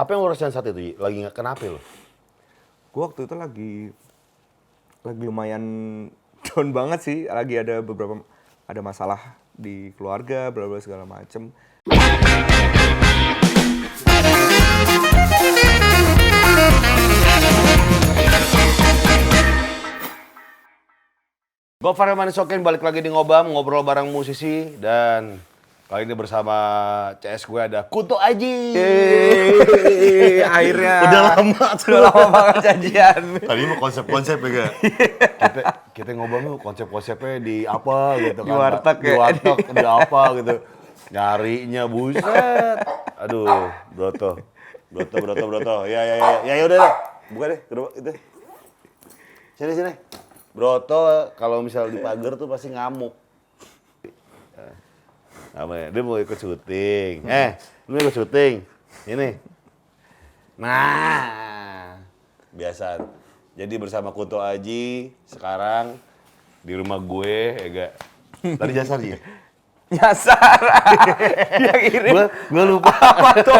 Apa yang lo rasain saat itu? Ji? Lagi nggak kenapa lo? Gue waktu itu lagi lagi lumayan down banget sih. Lagi ada beberapa ada masalah di keluarga, bla bla segala macem. Gofar Manisokin balik lagi di Ngobam, ngobrol bareng musisi dan kali ini bersama CS gue ada Kuto Aji. Yeay, akhirnya. Udah lama tuh. Udah lama banget janjian. Tadi mau konsep-konsep ya gak? kita, kita tuh konsep-konsepnya di apa gitu Di warteg Di ya. warteg, di apa gitu. Nyarinya buset. Aduh, broto. Broto, broto, broto. Ya, ya, ya. Ya, ya udah deh. Buka deh, kedua itu. Sini, sini. Broto kalau misal di pagar tuh pasti ngamuk. Apa ya? Dia mau ikut syuting. Eh, lu ikut syuting. Ini. Nah, biasa. Jadi bersama Kunto Aji sekarang di rumah gue, ya gak? Tadi jasar ya? Nyasar. yang kirim gue gue lupa. apa tuh?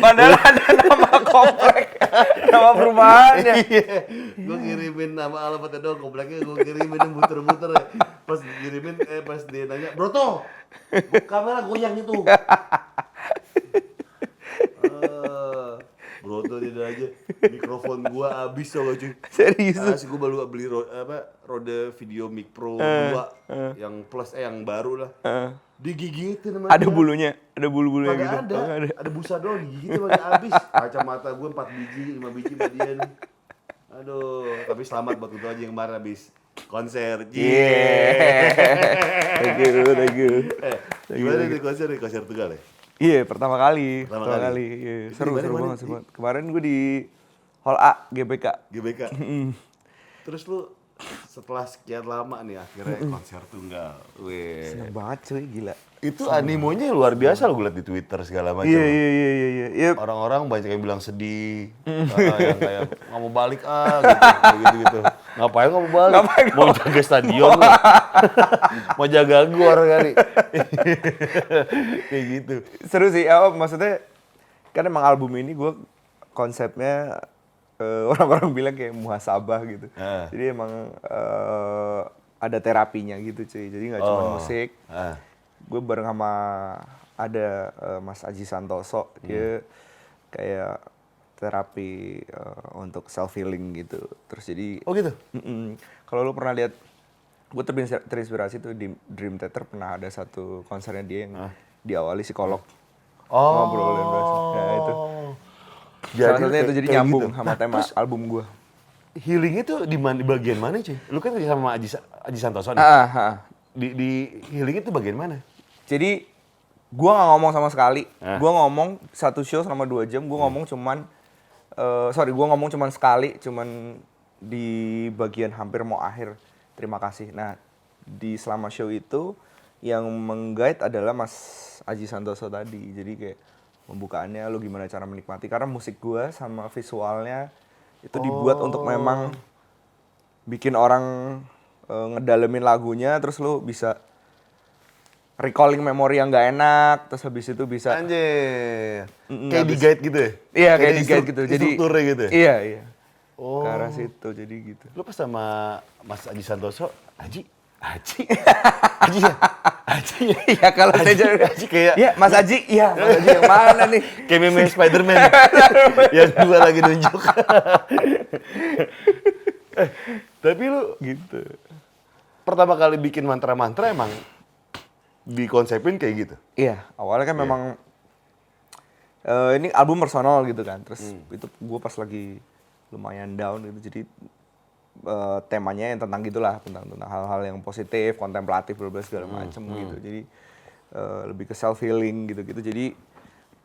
Padahal ada nama komplek, nama perumahannya. Iya, gue kirimin nama alamatnya doang, kompleknya gue kirimin yang muter-muter ya. Pas kirimin, eh pas dia nanya, Broto, kamera goyang itu. Eh, Broto dia aja, mikrofon gua habis soalnya cuy. Serius? Asli gua baru beli ro apa, roda video mic pro 2 yang plus eh yang baru lah. Eh, Digigitin sama ada dia. bulunya, ada bulu-bulunya gitu. ada. Oh, ada. ada. busa doang digigit pakai habis. Kacamata gue 4 biji, 5 biji sama dia nih. Aduh, tapi selamat buat itu aja yang kemarin habis konser. Yeah. thank you, thank you. Eh, gimana nih konser nih konser Tegal ya? Iya, pertama kali. Pertama Pertama, kali. kali. Itu seru, seru banget, seru banget. Kemarin gue di Hall A GBK. GBK. Terus lu setelah sekian lama nih akhirnya konser tunggal. Weh. Seneng banget cuy, gila. Itu animonya luar biasa lo gue liat di Twitter segala macam. Iya, iya, iya, iya, iya. Iya, Orang-orang banyak yang bilang sedih, ah, yang kayak nggak mau balik ah gitu, gitu-gitu. Ngapain mau balik? Ngapain mau jaga stadion, lu. mau jaga gor kali. kayak gitu. seru sih. Oh, maksudnya kan emang album ini gue konsepnya eh, orang-orang bilang kayak muhasabah gitu. Ah. Jadi emang eh, ada terapinya gitu cuy. Jadi nggak cuma Oh. musik. Ah. gue bareng sama ada eh, Mas Aji Santoso dia kayak terapi eh, untuk self healing gitu terus jadi Oh gitu. Kalau lu pernah lihat gue terinspirasi, tuh di Dream Theater pernah ada satu konsernya dia yang diawali psikolog Oh. ngobrolin bahasa ya itu Jadi salah satunya itu jadi nyambung gitu. sama Nah, tema terus album gue healingnya tuh di mana di bagian mana cuy? Lu kan kerja sama Aji, Aji Santoso nih. ah, ah. Di, di healingnya tuh bagian mana? Jadi gua nggak ngomong sama sekali. Ah. Gua ngomong satu show selama dua jam. Gua ngomong cuman eh, sorry, gua ngomong cuman sekali, cuman di bagian hampir mau akhir. Terima kasih. Nah di selama show itu yang mengguide adalah Mas Aji Santoso tadi. Jadi kayak pembukaannya lu gimana cara menikmati karena musik gua sama visualnya itu dibuat untuk memang bikin orang eh, ngedalemin lagunya terus lu bisa recalling memori yang nggak enak terus habis itu bisa Anjir. Mm-mm, kayak di guide gitu ya? iya kayak di guide gitu jadi gitu ya? iya iya Oh. ke arah situ jadi gitu Lu pas sama Mas Aji Santoso, Aji, Aji, Aji ya? Aji ya? iya kalau saya jadi Aji kayak iya Mas Aji iya Mas Aji yang mana nih kayak meme Spiderman yang dua lagi nunjuk. eh, tapi lu gitu pertama kali bikin mantra-mantra emang dikonsepin kayak gitu? iya awalnya kan memang eh, ini album personal gitu kan terus Hmm. itu gue pas lagi lumayan down gitu jadi eh, temanya yang tentang gitulah tentang tentang hal-hal yang positif kontemplatif berbagai segala Hmm, macem gitu jadi eh, lebih ke self healing gitu gitu jadi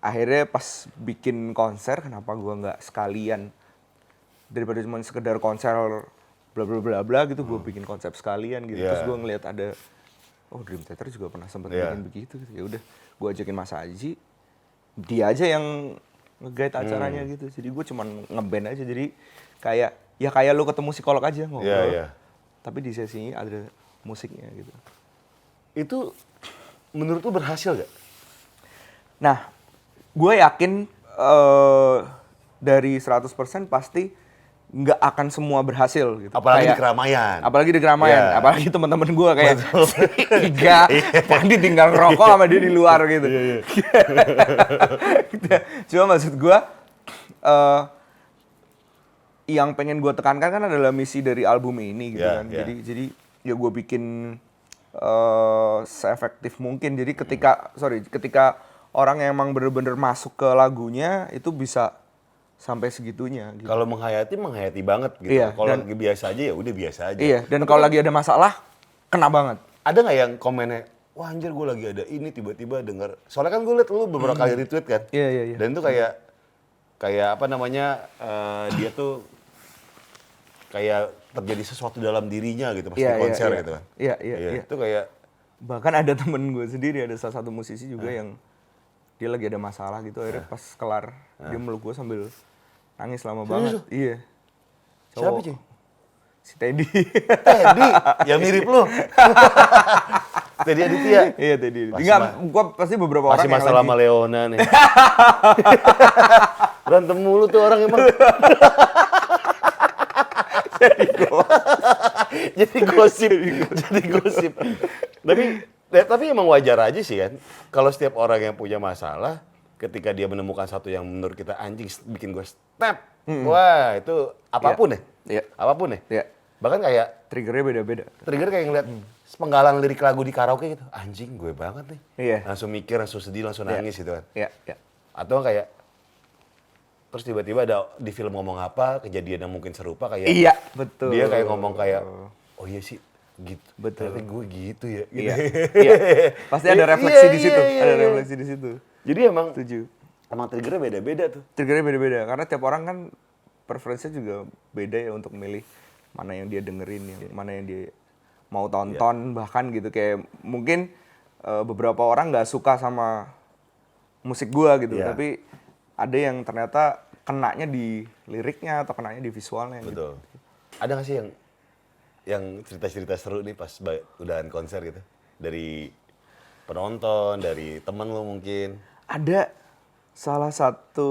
akhirnya pas bikin konser kenapa gua nggak sekalian daripada cuma sekedar konser bla bla bla bla gitu gue bikin konsep sekalian gitu terus Hmm. Yeah. gue ngeliat ada oh Dream Theater juga pernah sempat Yeah. bikin begitu gitu. ya udah gue ajakin Mas Aji dia aja yang nge-guide acaranya Hmm. gitu jadi gue cuman ngeband aja jadi kayak ya kayak lu ketemu psikolog aja ngobrol Iya, iya. tapi di sesi ini ada musiknya gitu Itu menurut lu berhasil gak? nah gue yakin eh dari 100% pasti nggak akan semua berhasil gitu. Apalagi di Kayak- keramaian. Apalagi di keramaian, Iya. apalagi teman-teman gue kayak tiga, Pandi tinggal ngerokok sama dia di luar gitu. Iya, Cuma maksud gue, eh yang pengen gue tekankan kan adalah misi dari album ini gitu Iya, kan. iya. Jadi jadi ya gue bikin eh seefektif mungkin. Jadi ketika sorry ketika orang yang emang bener-bener masuk ke lagunya itu bisa sampai segitunya. Gitu. Kalau menghayati menghayati banget gitu. Iya, Kalau lagi biasa aja ya udah biasa aja. Iya. Dan kalau lagi ada masalah kena banget. Ada nggak yang komennya, wah anjir gue lagi ada ini tiba-tiba denger. Soalnya kan gue liat lu beberapa kali retweet kan. Iya, iya, iya. Dan itu kayak kayak apa namanya eh, dia tuh kayak terjadi sesuatu dalam dirinya gitu pas Iya, di iya, konser iya. gitu kan. Iya, iya, iya. Itu kayak bahkan ada temen gue sendiri ada salah satu musisi juga yang dia lagi ada masalah gitu akhirnya pas kelar dia meluk gue sambil nangis lama banget iya siapa Cowok. cuy? si Teddy Teddy, yang mirip lu. Teddy Aditya. iya Teddy enggak gue pasti beberapa Masih orang yang masalah sama Leona nih. Berantem mulu tuh orang emang. jadi gosip, jadi gosip. Tapi ya, tapi emang wajar aja sih kan. Kalau setiap orang yang punya masalah, ketika dia menemukan satu yang menurut kita anjing bikin gue step, wah itu apa pun ya, Iya. apa pun ya. Iya. Bahkan kayak triggernya beda-beda trigger kayak ngeliat penggalan lirik lagu di karaoke gitu, anjing gue banget nih. Iya. Langsung mikir, langsung sedih, langsung nangis gitu kan. iya iya Atau kayak terus tiba-tiba ada di film ngomong apa kejadian yang mungkin serupa kayak iya betul dia kayak ngomong kayak oh iya sih gitu Betul. Ternyata gue gitu ya gitu. iya iya pasti ada Iya, refleksi di iya, situ iya, ada iya. refleksi di situ jadi emang setuju. emang triggernya beda-beda tuh. Triggernya beda-beda karena tiap orang kan preferensinya juga beda ya untuk milih mana yang dia dengerin yang mana yang dia mau tonton bahkan gitu. Kayak mungkin eh, beberapa orang nggak suka sama musik gua gitu Iya. tapi ada yang ternyata kenanya di liriknya atau kenanya di visualnya gitu. betul. Ada gak sih yang yang cerita-cerita seru nih pas udahan konser gitu? Dari penonton dari temen lo mungkin ada salah satu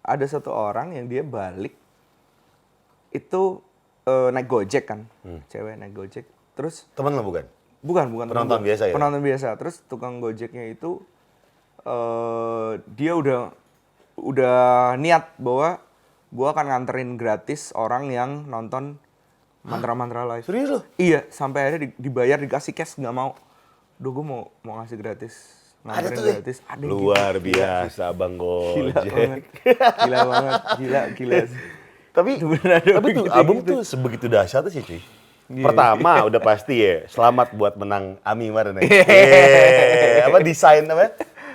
ada satu orang yang dia balik itu eh, naik gojek kan Hmm. cewek naik gojek. Terus temen lo bukan? Bukan bukan temen Penonton gua. biasa ya? penonton biasa. Terus tukang gojeknya itu eh dia udah udah niat bahwa gua akan nganterin gratis orang yang nonton mantra-mantra live. Serius lo? Iya sampai akhirnya di- dibayar dikasih cash nggak mau. Duh gue mau mau ngasih gratis ada tuh ya? gratis ada yang luar gitu. biasa bang gila Gojek banget gila banget gila gila sih. Tapi tapi tuh album gitu. tuh sebegitu dahsyat sih cuy. Iya. Pertama udah pasti ya, selamat buat menang Ami kemarin ya. Iya. Yeay. apa desain apa? Eh,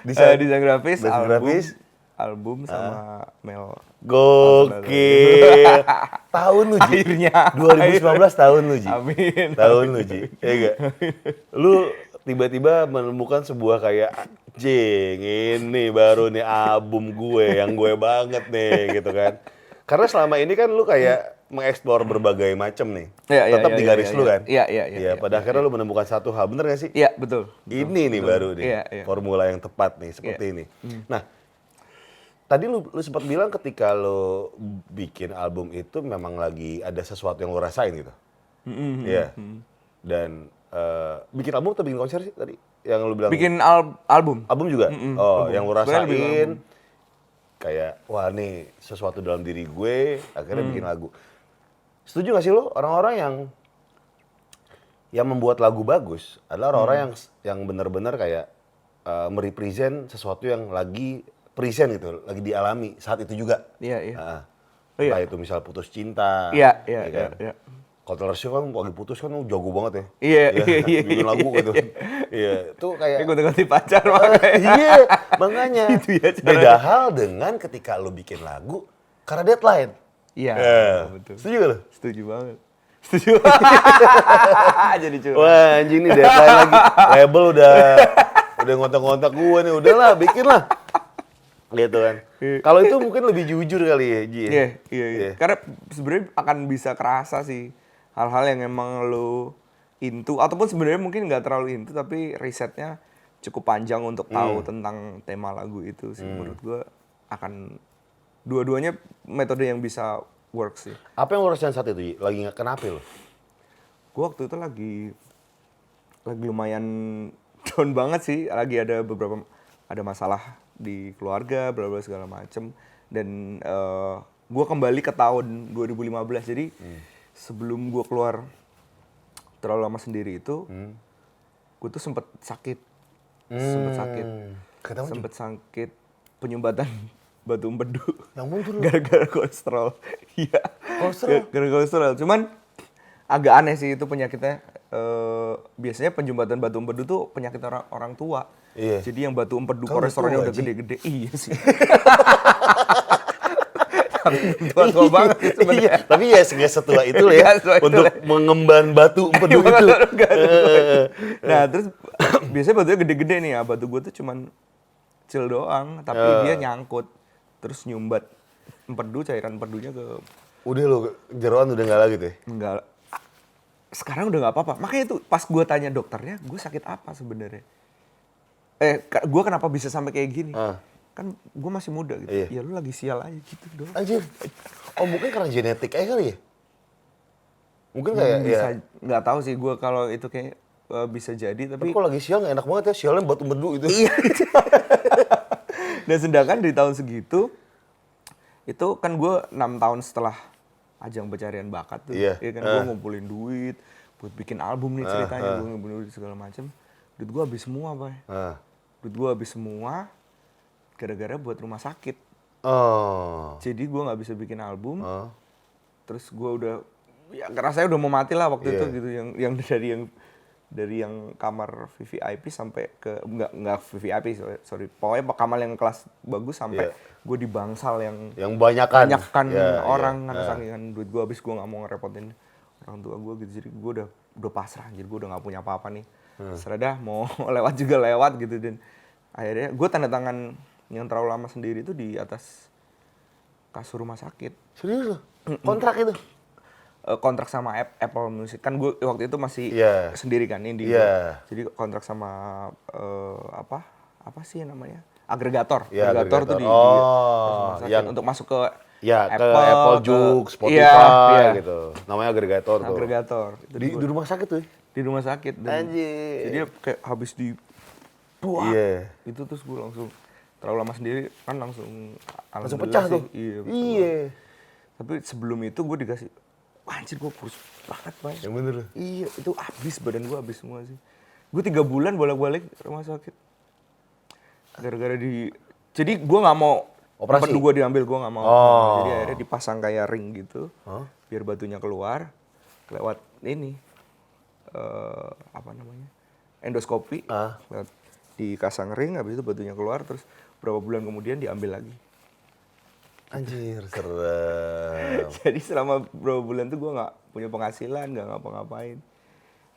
desain grafis desain album grafis. Ah. album sama Mel Gokil. tahun lu Ji. Akhirnya. 2019 tahun lu Ji. Amin. Tahun lu Ji. Iya gak? Lu tiba-tiba menemukan sebuah kayak jing ini baru nih album gue yang gue banget nih gitu kan. Karena selama ini kan lu kayak mengeksplor berbagai macam nih. Iya, iya, Tetap iya, di garis iya, lu iya. kan? Iya, iya, iya, iya, pada akhirnya lu menemukan satu hal, bener gak sih? iya betul Ini nih baru nih, Iya, iya. formula yang tepat nih, seperti Iya. ini. Nah, tadi lu, lu sempat bilang ketika lu bikin album itu memang lagi ada sesuatu yang lu rasain gitu. Iya. Dan eh, bikin album atau bikin konser sih tadi? Yang lu bilang bikin al- album album juga? oh, yang lu rasain kayak wah nih sesuatu dalam diri gue akhirnya Mm. bikin lagu. Setuju gak sih lo orang-orang yang yang membuat lagu bagus adalah orang-orang Mm. yang yang benar-benar kayak uh, merepresent sesuatu yang lagi present gitu, lagi dialami saat itu juga. Iya, iya. Heeh. Oh, iya. Itu misal putus cinta. Iya, iya, ya kan? iya, iya. Kalau Taylor Swift kan lagi putus kan jago banget ya. Iya, Ya, iya, iya, bikin lagu iya, gitu. Iya, itu kayak Kayak gue ganti pacar makanya. iya, makanya. Itu ya caranya. Beda hal dengan ketika lu bikin lagu karena deadline. Iya, Eh, betul. Setuju gak lu? Setuju banget. Setuju. Jadi curhat. Wah, anjing nih deadline lagi. Label udah udah ngontak-ngontak gue nih, udahlah bikin lah. Gitu kan. Kalau itu mungkin lebih jujur kali ya, Ji. Iya, iya, iya. Karena sebenarnya akan bisa kerasa sih hal-hal yang emang lo into ataupun sebenarnya mungkin nggak terlalu into tapi risetnya cukup panjang untuk tahu Hmm. tentang tema lagu itu sih menurut gua akan dua-duanya metode yang bisa work sih. Apa yang lo rasain saat itu? Lagi nggak kenapa lo? Gue waktu itu lagi lagi lumayan down banget sih, lagi ada beberapa ada masalah di keluarga, bla bla segala macem dan eh gue kembali ke tahun 2015 jadi sebelum gue keluar terlalu lama sendiri itu, gue tuh sempet sakit, sempet sakit, tuh? sempet sakit penyumbatan batu empedu Yang muncul gara-gara kolesterol. Iya. Kolesterol? Gara-gara kolesterol. Cuman agak aneh sih itu penyakitnya. Eh, biasanya penjumbatan batu empedu tuh penyakit orang orang tua. Iya. Jadi yang batu empedu Kan kolesterolnya udah gede-gede. Iya sih. Tapi tua-tua banget sih sebenarnya. Iya, tapi ya nggak setua itu lah ya untuk mengemban batu empedu itu. nah terus biasanya batunya gede-gede nih ya. Batu gue tuh cuman kecil doang. Tapi Ya. dia nyangkut. Terus nyumbat empedu, cairan empedunya ke Udah lo jeroan udah nggak lagi tuh. ya? Enggak. Sekarang udah nggak apa-apa. Makanya itu pas gue tanya dokternya, gue sakit apa sebenarnya? Eh, gue kenapa bisa sampai kayak gini? Ah. Kan gue masih muda gitu. Iya. Ya lu lagi sial aja gitu dong. Anjir. Oh mungkin karena genetik aja kali ya? Mungkin kayak Hmm, bisa ya. nggak tahu sih gue kalau itu kayak eh, bisa jadi Tapi tapi kalau lagi sial nggak enak banget ya sialnya batu empedu itu. iya. Dan sedangkan di tahun segitu itu kan gue enam tahun setelah ajang pencarian bakat tuh, Iya. ya kan Ah. gue ngumpulin duit buat bikin album nih ceritanya, gue ngumpulin duit segala macem. Duit gue habis semua, pak. Ah. Duit gue habis semua gara-gara buat rumah sakit. Oh. Jadi gue nggak bisa bikin album. Oh. Terus gue udah ya rasanya udah mau mati lah waktu itu Iya. gitu yang yang dari yang dari yang kamar VVIP sampai ke nggak nggak VVIP sorry, sorry. pokoknya kamar yang kelas bagus sampai Iya. gue di bangsal yang Yang banyakan. banyakkan Ya, orang ya. karena Ah. sakingan duit gue habis gue nggak mau ngerepotin orang tua gue gitu jadi gue udah udah pasrah anjir gue udah nggak punya apa-apa nih Hmm. serah dah mau lewat juga lewat gitu dan akhirnya gue tanda tangan yang terlalu lama sendiri itu di atas kasur rumah sakit Serius lo? Kontrak itu? Eh, kontrak sama App- Apple Music kan gue waktu itu masih Iya. sendiri kan ini Iya. jadi kontrak sama eh, apa apa sih namanya agregator Iya, agregator tuh di, di agregator. Oh, sakit yang- untuk masuk ke Ya, ke Apple Juke, Spotify iya, iya. gitu. Namanya agregator tuh. agregator itu Di, di, di rumah sakit tuh. di rumah sakit dan Anjir. jadi kayak habis di buah Iya. itu terus gue langsung terlalu lama sendiri kan langsung Langsung pecah sih, tuh. iya, Iya. banget. tapi sebelum itu gue dikasih anjir gue kurus banget Bay. Yang bener. Iya, itu habis badan gua habis semua sih. Gue tiga bulan bolak-balik rumah sakit. Gara-gara di, jadi gua nggak mau Operasi? empedu gua diambil, gua nggak mau. Oh. Jadi akhirnya dipasang kayak ring gitu, Hah? biar batunya keluar, lewat ini, eh apa namanya, endoskopi, Ah. lewat dikasang ring, habis itu batunya keluar, terus berapa bulan kemudian diambil lagi. Anjir, serem. Jadi selama beberapa bulan tuh gua nggak punya penghasilan, nggak ngapa-ngapain.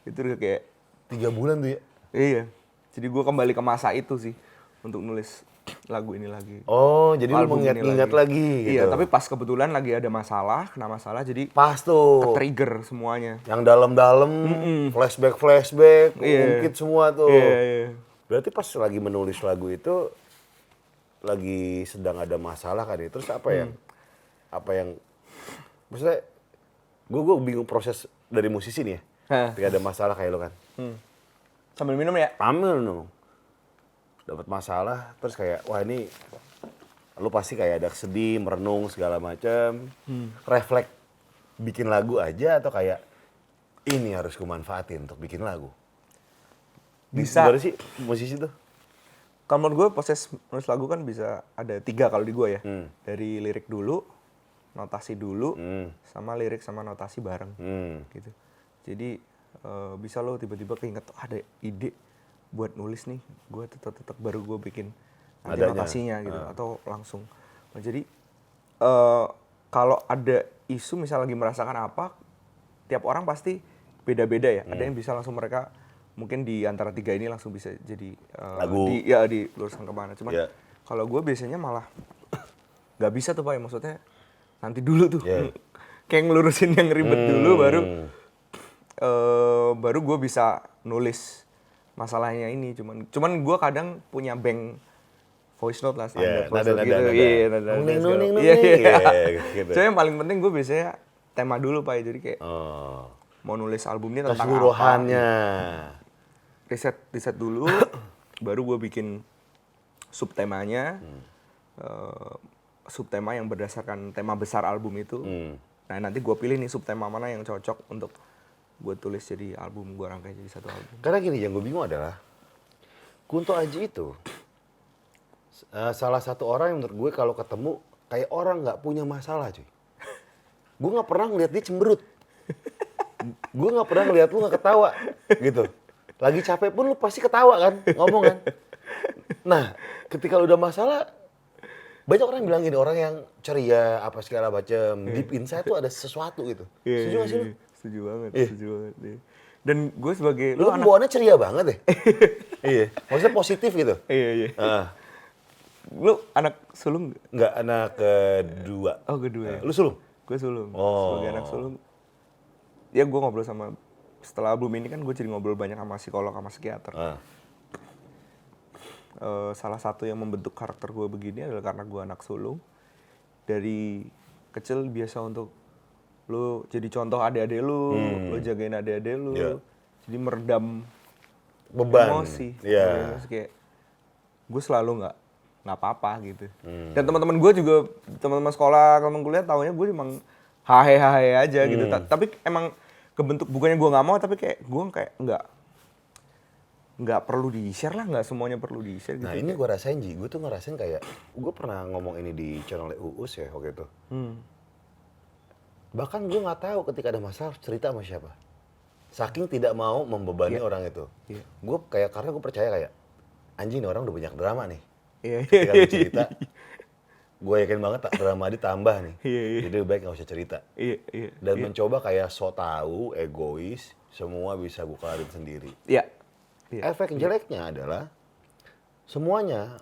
Itu udah kayak Tiga bulan tuh ya? Iya. Jadi gue kembali ke masa itu sih untuk nulis lagu ini lagi. Oh, jadi lu mengingat-ingat lagi. gitu. Iya, tapi pas kebetulan lagi ada masalah, kena masalah, jadi Pas tuh. trigger semuanya. Yang dalam-dalam, flashback-flashback, Iya. ungkit semua tuh. Iya, iya. Berarti pas lagi menulis lagu itu, lagi sedang ada masalah kan ya? Terus apa yang, apa yang, maksudnya, gue gue bingung proses dari musisi nih ya. Ketika ada masalah kayak lo kan. Hmm. Sambil minum ya? Ambil dong. Dapat masalah, terus kayak, wah ini, lu pasti kayak ada sedih, merenung segala macam. Refleks bikin lagu aja atau kayak ini harus kumanfaatin untuk bikin lagu. Bisa. Gimana sih musisi tuh? Kalau menurut gue proses nulis lagu kan bisa ada tiga kalau di gue ya. Hmm. Dari lirik dulu, notasi dulu, Hmm. sama lirik sama notasi bareng. Hmm. gitu. Jadi eh, bisa lo tiba-tiba keinget "Oh, ada ide buat nulis nih, gue tetap-tetap baru gue bikin nanti Adanya. notasinya gitu atau langsung. Nah, jadi eh, kalau ada isu misal lagi merasakan apa, tiap orang pasti beda-beda ya. Ada yang bisa langsung mereka mungkin di antara tiga ini langsung bisa jadi eh, Lagu. di, ya diluruskan ke mana. Cuman Iya. kalau gue biasanya malah nggak bisa tuh pak, maksudnya nanti dulu tuh. Iya. Kayak ngelurusin yang ribet dulu Hmm. baru eh baru gue bisa nulis masalahnya ini cuman cuman gue kadang punya bank voice note lah Iya, standar voice nada, note nada, gitu. nada. Iya, nada, nada, Nuning, segala- nuning, Iya, nuning. iya. Iya, gitu. Cuma yang paling penting gue biasanya tema dulu pak jadi kayak Oh. mau nulis album ini tentang apa Keseluruhannya. Riset riset dulu baru gue bikin subtemanya Hmm. eh, subtema yang berdasarkan tema besar album itu Hmm. nah nanti gue pilih nih subtema mana yang cocok untuk gue tulis jadi album gue rangkai jadi satu album Karena gini, yang gue bingung adalah Kunto Aji itu eh, salah satu orang yang menurut gue kalau ketemu kayak orang nggak punya masalah cuy. Gue nggak pernah ngeliat dia cemberut. gue nggak pernah ngeliat lu nggak ketawa gitu. Lagi capek pun lu pasti ketawa kan, ngomong kan. Nah, ketika lu udah masalah, banyak orang bilang gini, orang yang ceria apa segala macam, deep inside tuh ada sesuatu gitu. Setuju gak sih lu? setuju banget Iya. setuju banget iya. dan gue sebagai Lu kan bawaannya ceria banget deh. iya. Maksudnya positif gitu. iya iya Ah, lu anak sulung nggak? nggak anak kedua. oh kedua ya Lu sulung? gue sulung Oh. sebagai anak sulung ya gue ngobrol sama setelah album ini kan gue jadi ngobrol banyak sama psikolog sama psikiater Ah. Eh, salah satu yang membentuk karakter gue begini adalah karena gue anak sulung dari kecil biasa untuk lu jadi contoh adik-adik lu lu jagain adik-adik lu Iya. jadi meredam Beban. emosi Iya. Emosi kayak gue selalu nggak nggak apa-apa gitu Hmm. dan teman-teman gue juga teman-teman sekolah teman kuliah tahunya gue emang hahe hahe aja gitu Hmm. Ta- tapi emang kebentuk bukannya gue nggak mau tapi kayak gue kayak nggak nggak perlu di share lah nggak semuanya perlu di share gitu Nah ini gue rasain Ji, gue tuh ngerasain kayak, gue pernah ngomong ini di channel Uus ya waktu itu. Hmm. Bahkan gue nggak tahu ketika ada masalah cerita sama siapa. Saking tidak mau membebani orang itu. Iya. Gue kayak, karena gue percaya kayak, anjing nih orang udah banyak drama nih. Iya, Ketika cerita, gue yakin banget tak drama ditambah nih. Iya, iya. Jadi lebih baik gak usah cerita. iya iya Dan iya. mencoba kayak so tahu, egois, semua bisa gue kelarin sendiri. iya iya Efek jeleknya adalah semuanya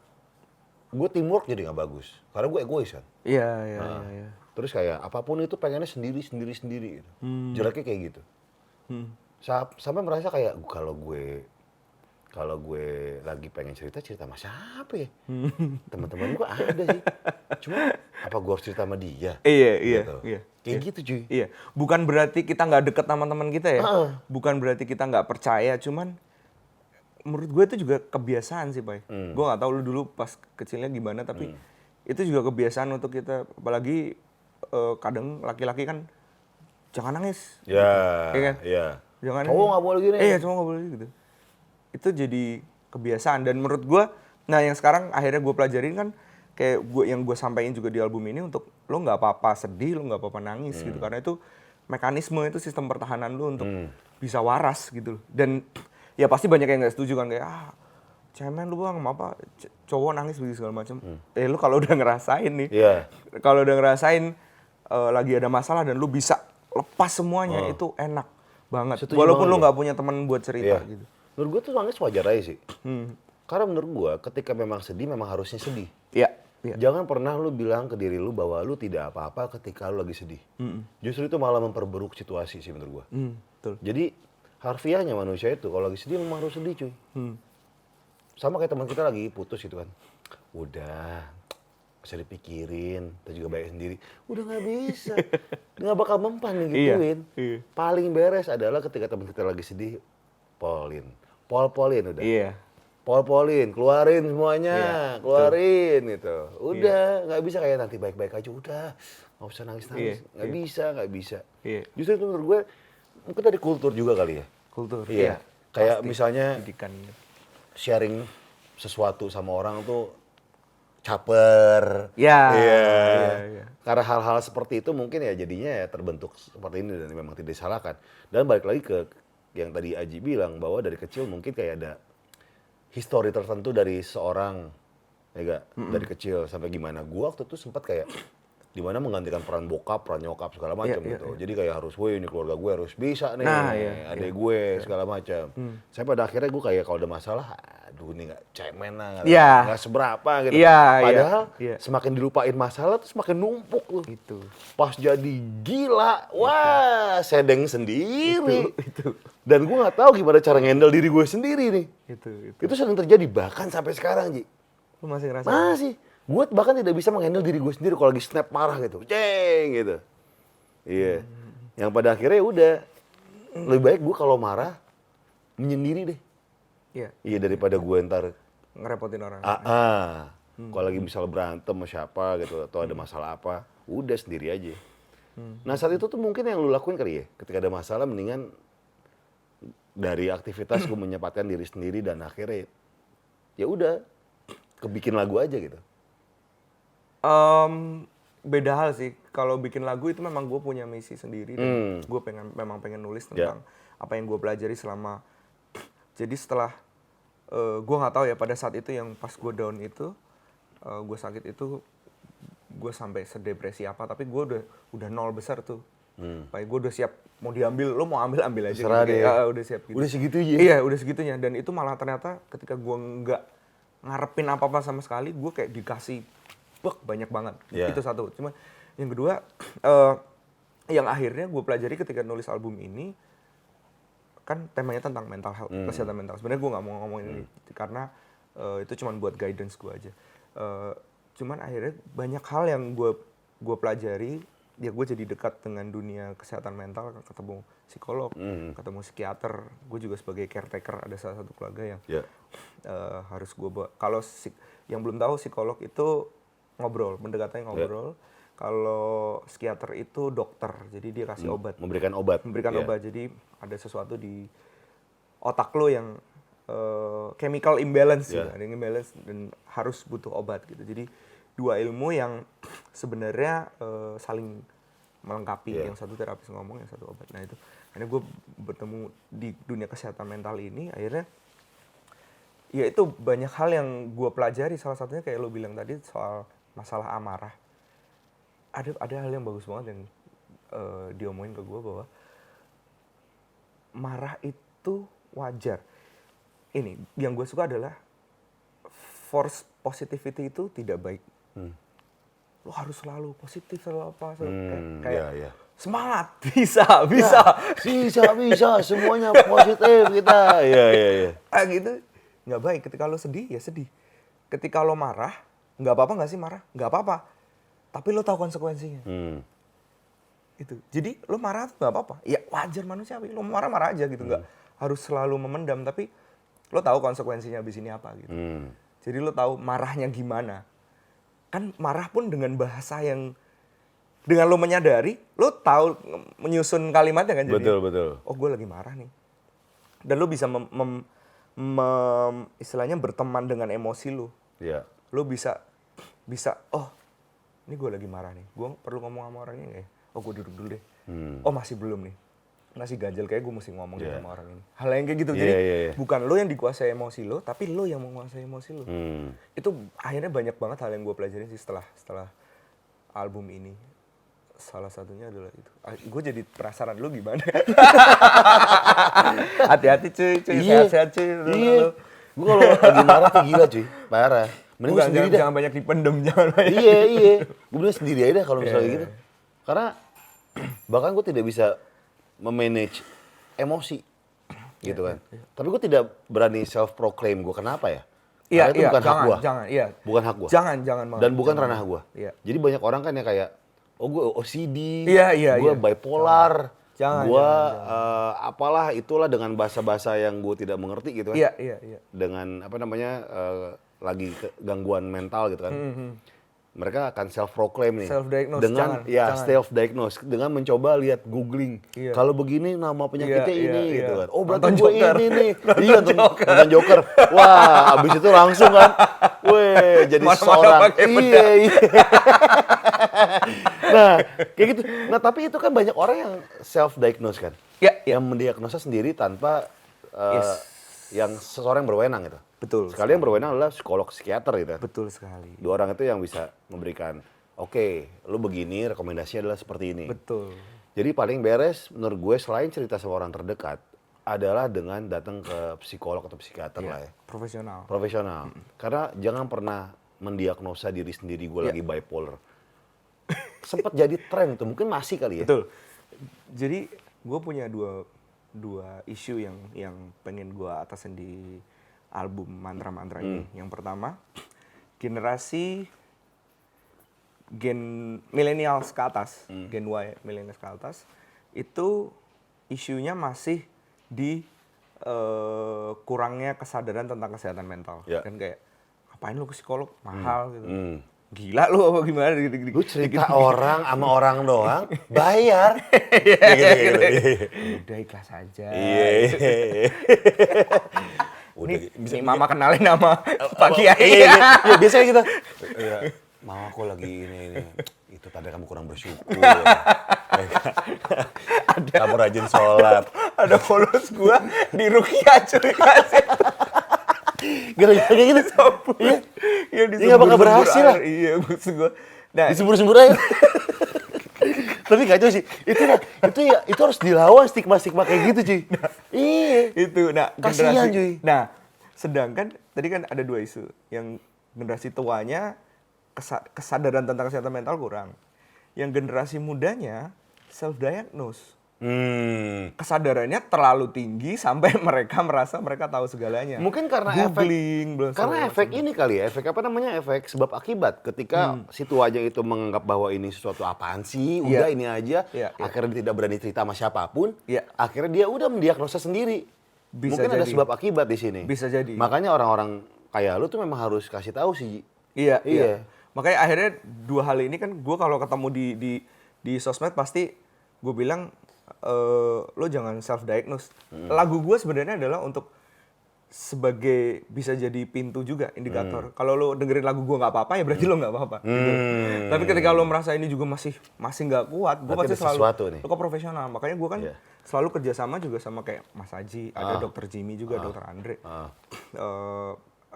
gue teamwork jadi nggak bagus karena gue egois kan. iya iya Nah, iya, iya. Terus kayak apa pun itu pengennya sendiri sendiri sendiri. Gitu. Jeleknya kayak gitu. Hmm. Sa- sampai merasa kayak kalau gue kalau gue lagi pengen cerita cerita sama siapa ya? Teman-teman gue ada sih. Cuma apa gue harus cerita sama dia? iya iya Gitu. iya Kayak gitu cuy. Iya, bukan berarti kita nggak deket sama teman kita ya. Heeh. Bukan berarti kita nggak percaya, cuman menurut gue itu juga kebiasaan sih, Pak. Hmm. Gue nggak tahu lu dulu pas kecilnya gimana, tapi itu juga kebiasaan untuk kita. Apalagi eh, kadang laki-laki kan jangan nangis, Ya, Iya kan? iya. jangan. Cowok nggak boleh gini. Iya, cowok nggak boleh gitu. Itu jadi kebiasaan dan menurut gue, nah yang sekarang akhirnya gue pelajarin kan kayak gue yang gue sampaikan juga di album ini untuk lo nggak apa-apa sedih, lo nggak apa-apa nangis gitu karena itu mekanisme itu sistem pertahanan lo untuk bisa waras gitu loh. Dan ya pasti banyak yang nggak setuju kan kayak ah cemen lu bang apa cowok nangis begitu segala macam. Eh lu kalau udah ngerasain nih, Iya. kalau udah ngerasain eh, lagi ada masalah dan lu bisa lepas semuanya itu enak banget. Setuju Walaupun banget lu ya. nggak punya teman buat cerita Iya. gitu. Menurut gue tuh nangis wajar aja sih. Hmm. Karena menurut gue ketika memang sedih memang harusnya sedih. Iya. Iya. Jangan pernah lu bilang ke diri lu bahwa lu tidak apa-apa ketika lu lagi sedih. Justru itu malah memperburuk situasi sih menurut gua. Hmm, betul. Jadi harfiahnya manusia itu kalau lagi sedih memang harus sedih cuy. Hmm. Sama kayak teman kita lagi putus gitu kan. Udah, bisa dipikirin, kita juga baik sendiri. Udah nggak bisa, nggak bakal mempan nih Iya, gituin. iya. Paling beres adalah ketika teman kita lagi sedih, polin, pol-polin udah. Iya. Pol-polin, keluarin semuanya, Iya, keluarin gitu. Udah, nggak bisa kayak nanti baik-baik aja, udah. Nggak usah nangis-nangis, Iya, nggak iya. bisa, nggak bisa. Iya. Justru itu menurut gue, mungkin dari kultur juga kali ya. Kultur. Iya. Kayak Pasti. misalnya pendidikan. sharing sesuatu sama orang tuh caper. Ya, Iya. iya, iya. Karena hal-hal seperti itu mungkin ya jadinya ya terbentuk seperti ini dan memang tidak disalahkan. Dan balik lagi ke yang tadi Aji bilang bahwa dari kecil mungkin kayak ada histori tertentu dari seorang ya gak? dari kecil sampai gimana. Gua waktu itu sempat kayak di mana menggantikan peran bokap, peran nyokap segala macam Iya, iya, gitu. Jadi kayak harus, woi ini keluarga gue harus bisa nih, Nah, iya, adek gue segala macam. Saya pada akhirnya gue kayak kalau ada masalah, aduh ini nggak cemen lah, nggak Iya. nggak seberapa gitu. Iya, iya, Padahal iya. semakin dilupain masalah tuh semakin numpuk tuh. Itu. Pas jadi gila, wah sedeng sendiri. Itu. Dan gue nggak tahu gimana cara ngendel diri gue sendiri nih. Itu. Itu. Itu sering terjadi bahkan sampai sekarang Ji. Lu masih ngerasa? Masih. Gue bahkan tidak bisa menghandle diri gue sendiri kalau lagi snap marah gitu. Ceng gitu. Iya. Yang pada akhirnya ya udah. Lebih baik gue kalau marah menyendiri deh. Iya, Iya daripada gue ntar ngerepotin orang. ah, ah. Kalau lagi misal berantem sama siapa gitu atau ada masalah apa, udah sendiri aja. Nah saat itu tuh mungkin yang lu lakuin kali ya, ketika ada masalah mendingan dari aktivitas gue menyempatkan diri sendiri dan akhirnya ya udah kebikin lagu aja gitu. Em, beda hal sih. Kalau bikin lagu itu memang gue punya misi sendiri dan Hmm. gue pengen memang pengen nulis Ya. tentang apa yang gue pelajari selama. Jadi setelah eh, gue nggak tahu ya pada saat itu yang pas gue down itu, gue sakit itu, gue sampai sedepresi apa. Tapi gue udah udah nol besar tuh. Hmm. Kayak gue udah siap mau diambil, lo mau ambil ambil aja. Terserah gitu. deh. "Ah, udah siap. Gitu. Udah segitunya? Iya udah segitunya. Dan itu malah ternyata ketika gue nggak ngarepin apa-apa sama sekali, gue kayak dikasih bek banyak banget. Iya. Itu satu. Cuma yang kedua, eh, yang akhirnya gue pelajari ketika nulis album ini, kan temanya tentang mental health, Hmm. kesehatan mental. Sebenarnya gue nggak mau ngomongin ini karena eh, itu cuma buat guidance gue aja. Eh, cuman akhirnya banyak hal yang gue gue pelajari, ya gue jadi dekat dengan dunia kesehatan mental, ketemu psikolog, Hmm. ketemu psikiater. Gue juga sebagai caretaker ada salah satu keluarga yang Ya. eh, harus gue. Kalau yang belum tahu psikolog itu ngobrol, mendekatnya ngobrol. Kalau psikiater itu dokter, jadi dia kasih obat, Memberikan obat. memberikan Ya. obat. Jadi ada sesuatu di otak lo yang eh, chemical imbalance, gitu. Ya. ada yang imbalance dan harus butuh obat gitu. Jadi dua ilmu yang sebenarnya eh, saling melengkapi. Ya. Yang satu terapis ngomong, yang satu obat. Nah itu, akhirnya gue bertemu di dunia kesehatan mental ini, akhirnya ya itu banyak hal yang gue pelajari salah satunya kayak lo bilang tadi soal masalah amarah ada ada hal yang bagus banget yang eh, diomongin ke gue bahwa marah itu wajar ini yang gue suka adalah force positivity itu tidak baik Hmm. lo harus selalu positif selalu apa selalu Hmm, kayak, kayak ya, ya. semangat bisa bisa Bisa, bisa. Semuanya positif kita. Iya, iya, iya. ah gitu nggak baik ketika lo sedih ya sedih ketika lo marah nggak apa-apa nggak sih marah? Nggak apa-apa. Tapi lo tahu konsekuensinya. Hmm. itu. Jadi lo marah tuh nggak apa-apa. Ya wajar manusiawi lo marah marah aja gitu. Nggak harus selalu memendam tapi lo tahu konsekuensinya abis ini apa gitu. Hmm. jadi lo tahu marahnya gimana. Kan marah pun dengan bahasa yang dengan lo menyadari lo tahu menyusun kalimatnya kan jadi Betul, betul. oh gue lagi marah nih. Dan lo bisa mem, mem- mem- istilahnya berteman dengan emosi lo. Iya. Lo bisa bisa oh ini gue lagi marah nih gue perlu ngomong sama orangnya nggak ya oh gue duduk dulu deh Hmm. oh masih belum nih masih ganjel kayak gue mesti ngomong Iya. sama orang ini hal yang kayak gitu Iya, jadi iya, iya. bukan lo yang dikuasai emosi lo tapi lo yang menguasai emosi lo Hmm. itu akhirnya banyak banget hal yang gue pelajarin sih setelah setelah album ini salah satunya adalah itu gue jadi penasaran lu gimana hati-hati cuy cuy Iya. sehat-sehat cuy Iya. lu- Gue kalau lagi marah tuh gila cuy. Parah. Mending gue Bukan, sendiri jangan, dah. jangan banyak dipendem jangan banyak iya, iya. Gue bilang sendiri aja dah kalau misalnya Iya, gitu. Karena bahkan gue tidak bisa memanage emosi. Gitu kan. Tapi gue tidak berani self proclaim gue kenapa ya? Iya, itu iya, bukan hak jangan, gue. jangan, iya. Bukan hak gue. Jangan, jangan banget. Dan bukan Jangan. ranah gue. Iya. Jadi banyak orang kan yang kayak, oh gue OCD, Iya, iya, gue iya. bipolar, Jangan, gue jangan, eh, apalah itulah dengan bahasa-bahasa yang gue tidak mengerti gitu kan. Iya, iya, iya. Dengan apa namanya eh, lagi ke- gangguan mental gitu kan. Mereka akan self proclaim nih. Hmm, Self-diagnose, dengan jangan, ya jangan. self diagnose dengan mencoba lihat googling. Iya. Kalau begini nama penyakitnya Iya, ini iya, gitu iya. kan. Oh berarti gue Joker. ini nih. iya nonton, nonton Joker. Wah, abis itu langsung kan. Weh, jadi Mana-mana seorang. Iya, iya. nah, kayak gitu. Nah, tapi itu kan banyak orang yang self diagnose kan. Iya, iya. Yang mendiagnosa sendiri tanpa eh, Yes. yang seseorang yang berwenang gitu. Betul. Sekali yang berwenang adalah psikolog psikiater gitu. Betul sekali. Dua orang itu yang bisa memberikan, oke, lu begini, rekomendasinya adalah seperti ini. Betul. Jadi paling beres menurut gue selain cerita sama orang terdekat adalah dengan datang ke psikolog atau psikiater lah ya. Profesional. Profesional. Karena jangan pernah mendiagnosa diri sendiri gue Iya. lagi bipolar. Sempat jadi tren tuh, mungkin masih kali ya. Betul. Jadi gue punya dua dua isu yang yang pengen gue atasin di album mantra-mantra ini. Yang pertama, generasi gen millennials ke atas, Hmm. gen Y millennials ke atas, itu isunya masih di eh, kurangnya kesadaran tentang kesehatan mental. Ya. Kan kayak ngapain lu ke psikolog mahal gitu. Hmm. Gila lu apa gimana gitu, gitu, Lu cerita orang sama orang doang, bayar. Iya, Gitu, gitu, gitu. Udah ikhlas aja. Iya. iya. Udah, Ini, bisa nih mama kenalin nama Pak Iya, Kiai. iya, iya, biasanya gitu. Iya, mau aku lagi ini ini. Itu tadi kamu kurang bersyukur. kamu rajin sholat. Ada followers gua di Rukia cuy kasih. Gara-gara kayak gitu. Iya. Iya Iya, nggak bakal berhasil lah. Iya maksud gua. Nah, Disembur-sembur aja. Tapi kacau sih. Itu itu ya itu harus dilawan stigma-stigma kayak gitu, cuy. Iya. itu nah Kasihan, cuy. nah sedangkan tadi kan ada dua isu yang generasi tuanya kesa- kesadaran tentang kesehatan mental kurang yang generasi mudanya self diagnose Hmm. kesadarannya terlalu tinggi sampai mereka merasa mereka tahu segalanya Mungkin karena efek googling belum karena efek ini kali ya, efek apa namanya? Efek sebab akibat. Ketika si tuanya itu menganggap bahwa ini sesuatu apaan sih, udah Iya. ini aja, Iya, iya. akhirnya dia tidak berani cerita sama siapa pun, Iya. akhirnya dia udah mendiagnosa sendiri. Bisa Mungkin ada jadi. sebab akibat di sini. Bisa jadi. Makanya orang-orang kayak lu tuh memang harus kasih tahu sih. Iya, Iya. iya. Makanya akhirnya dua hal ini kan gue kalau ketemu di di di sosmed pasti gue bilang eh lo jangan self diagnose. Hmm. Lagu gue sebenarnya adalah untuk sebagai bisa jadi pintu juga indikator. Hmm. Kalau lo dengerin lagu gue nggak apa-apa ya berarti lo nggak apa-apa. gitu. Hmm. Tapi ketika lo merasa ini juga masih masih nggak kuat, gue pasti selalu sesuatu nih. lo ke profesional. Makanya gue kan Iya. selalu kerjasama juga sama kayak Mas Haji, ada Dokter Jimmy juga, Dokter Andre. Ah. Eh,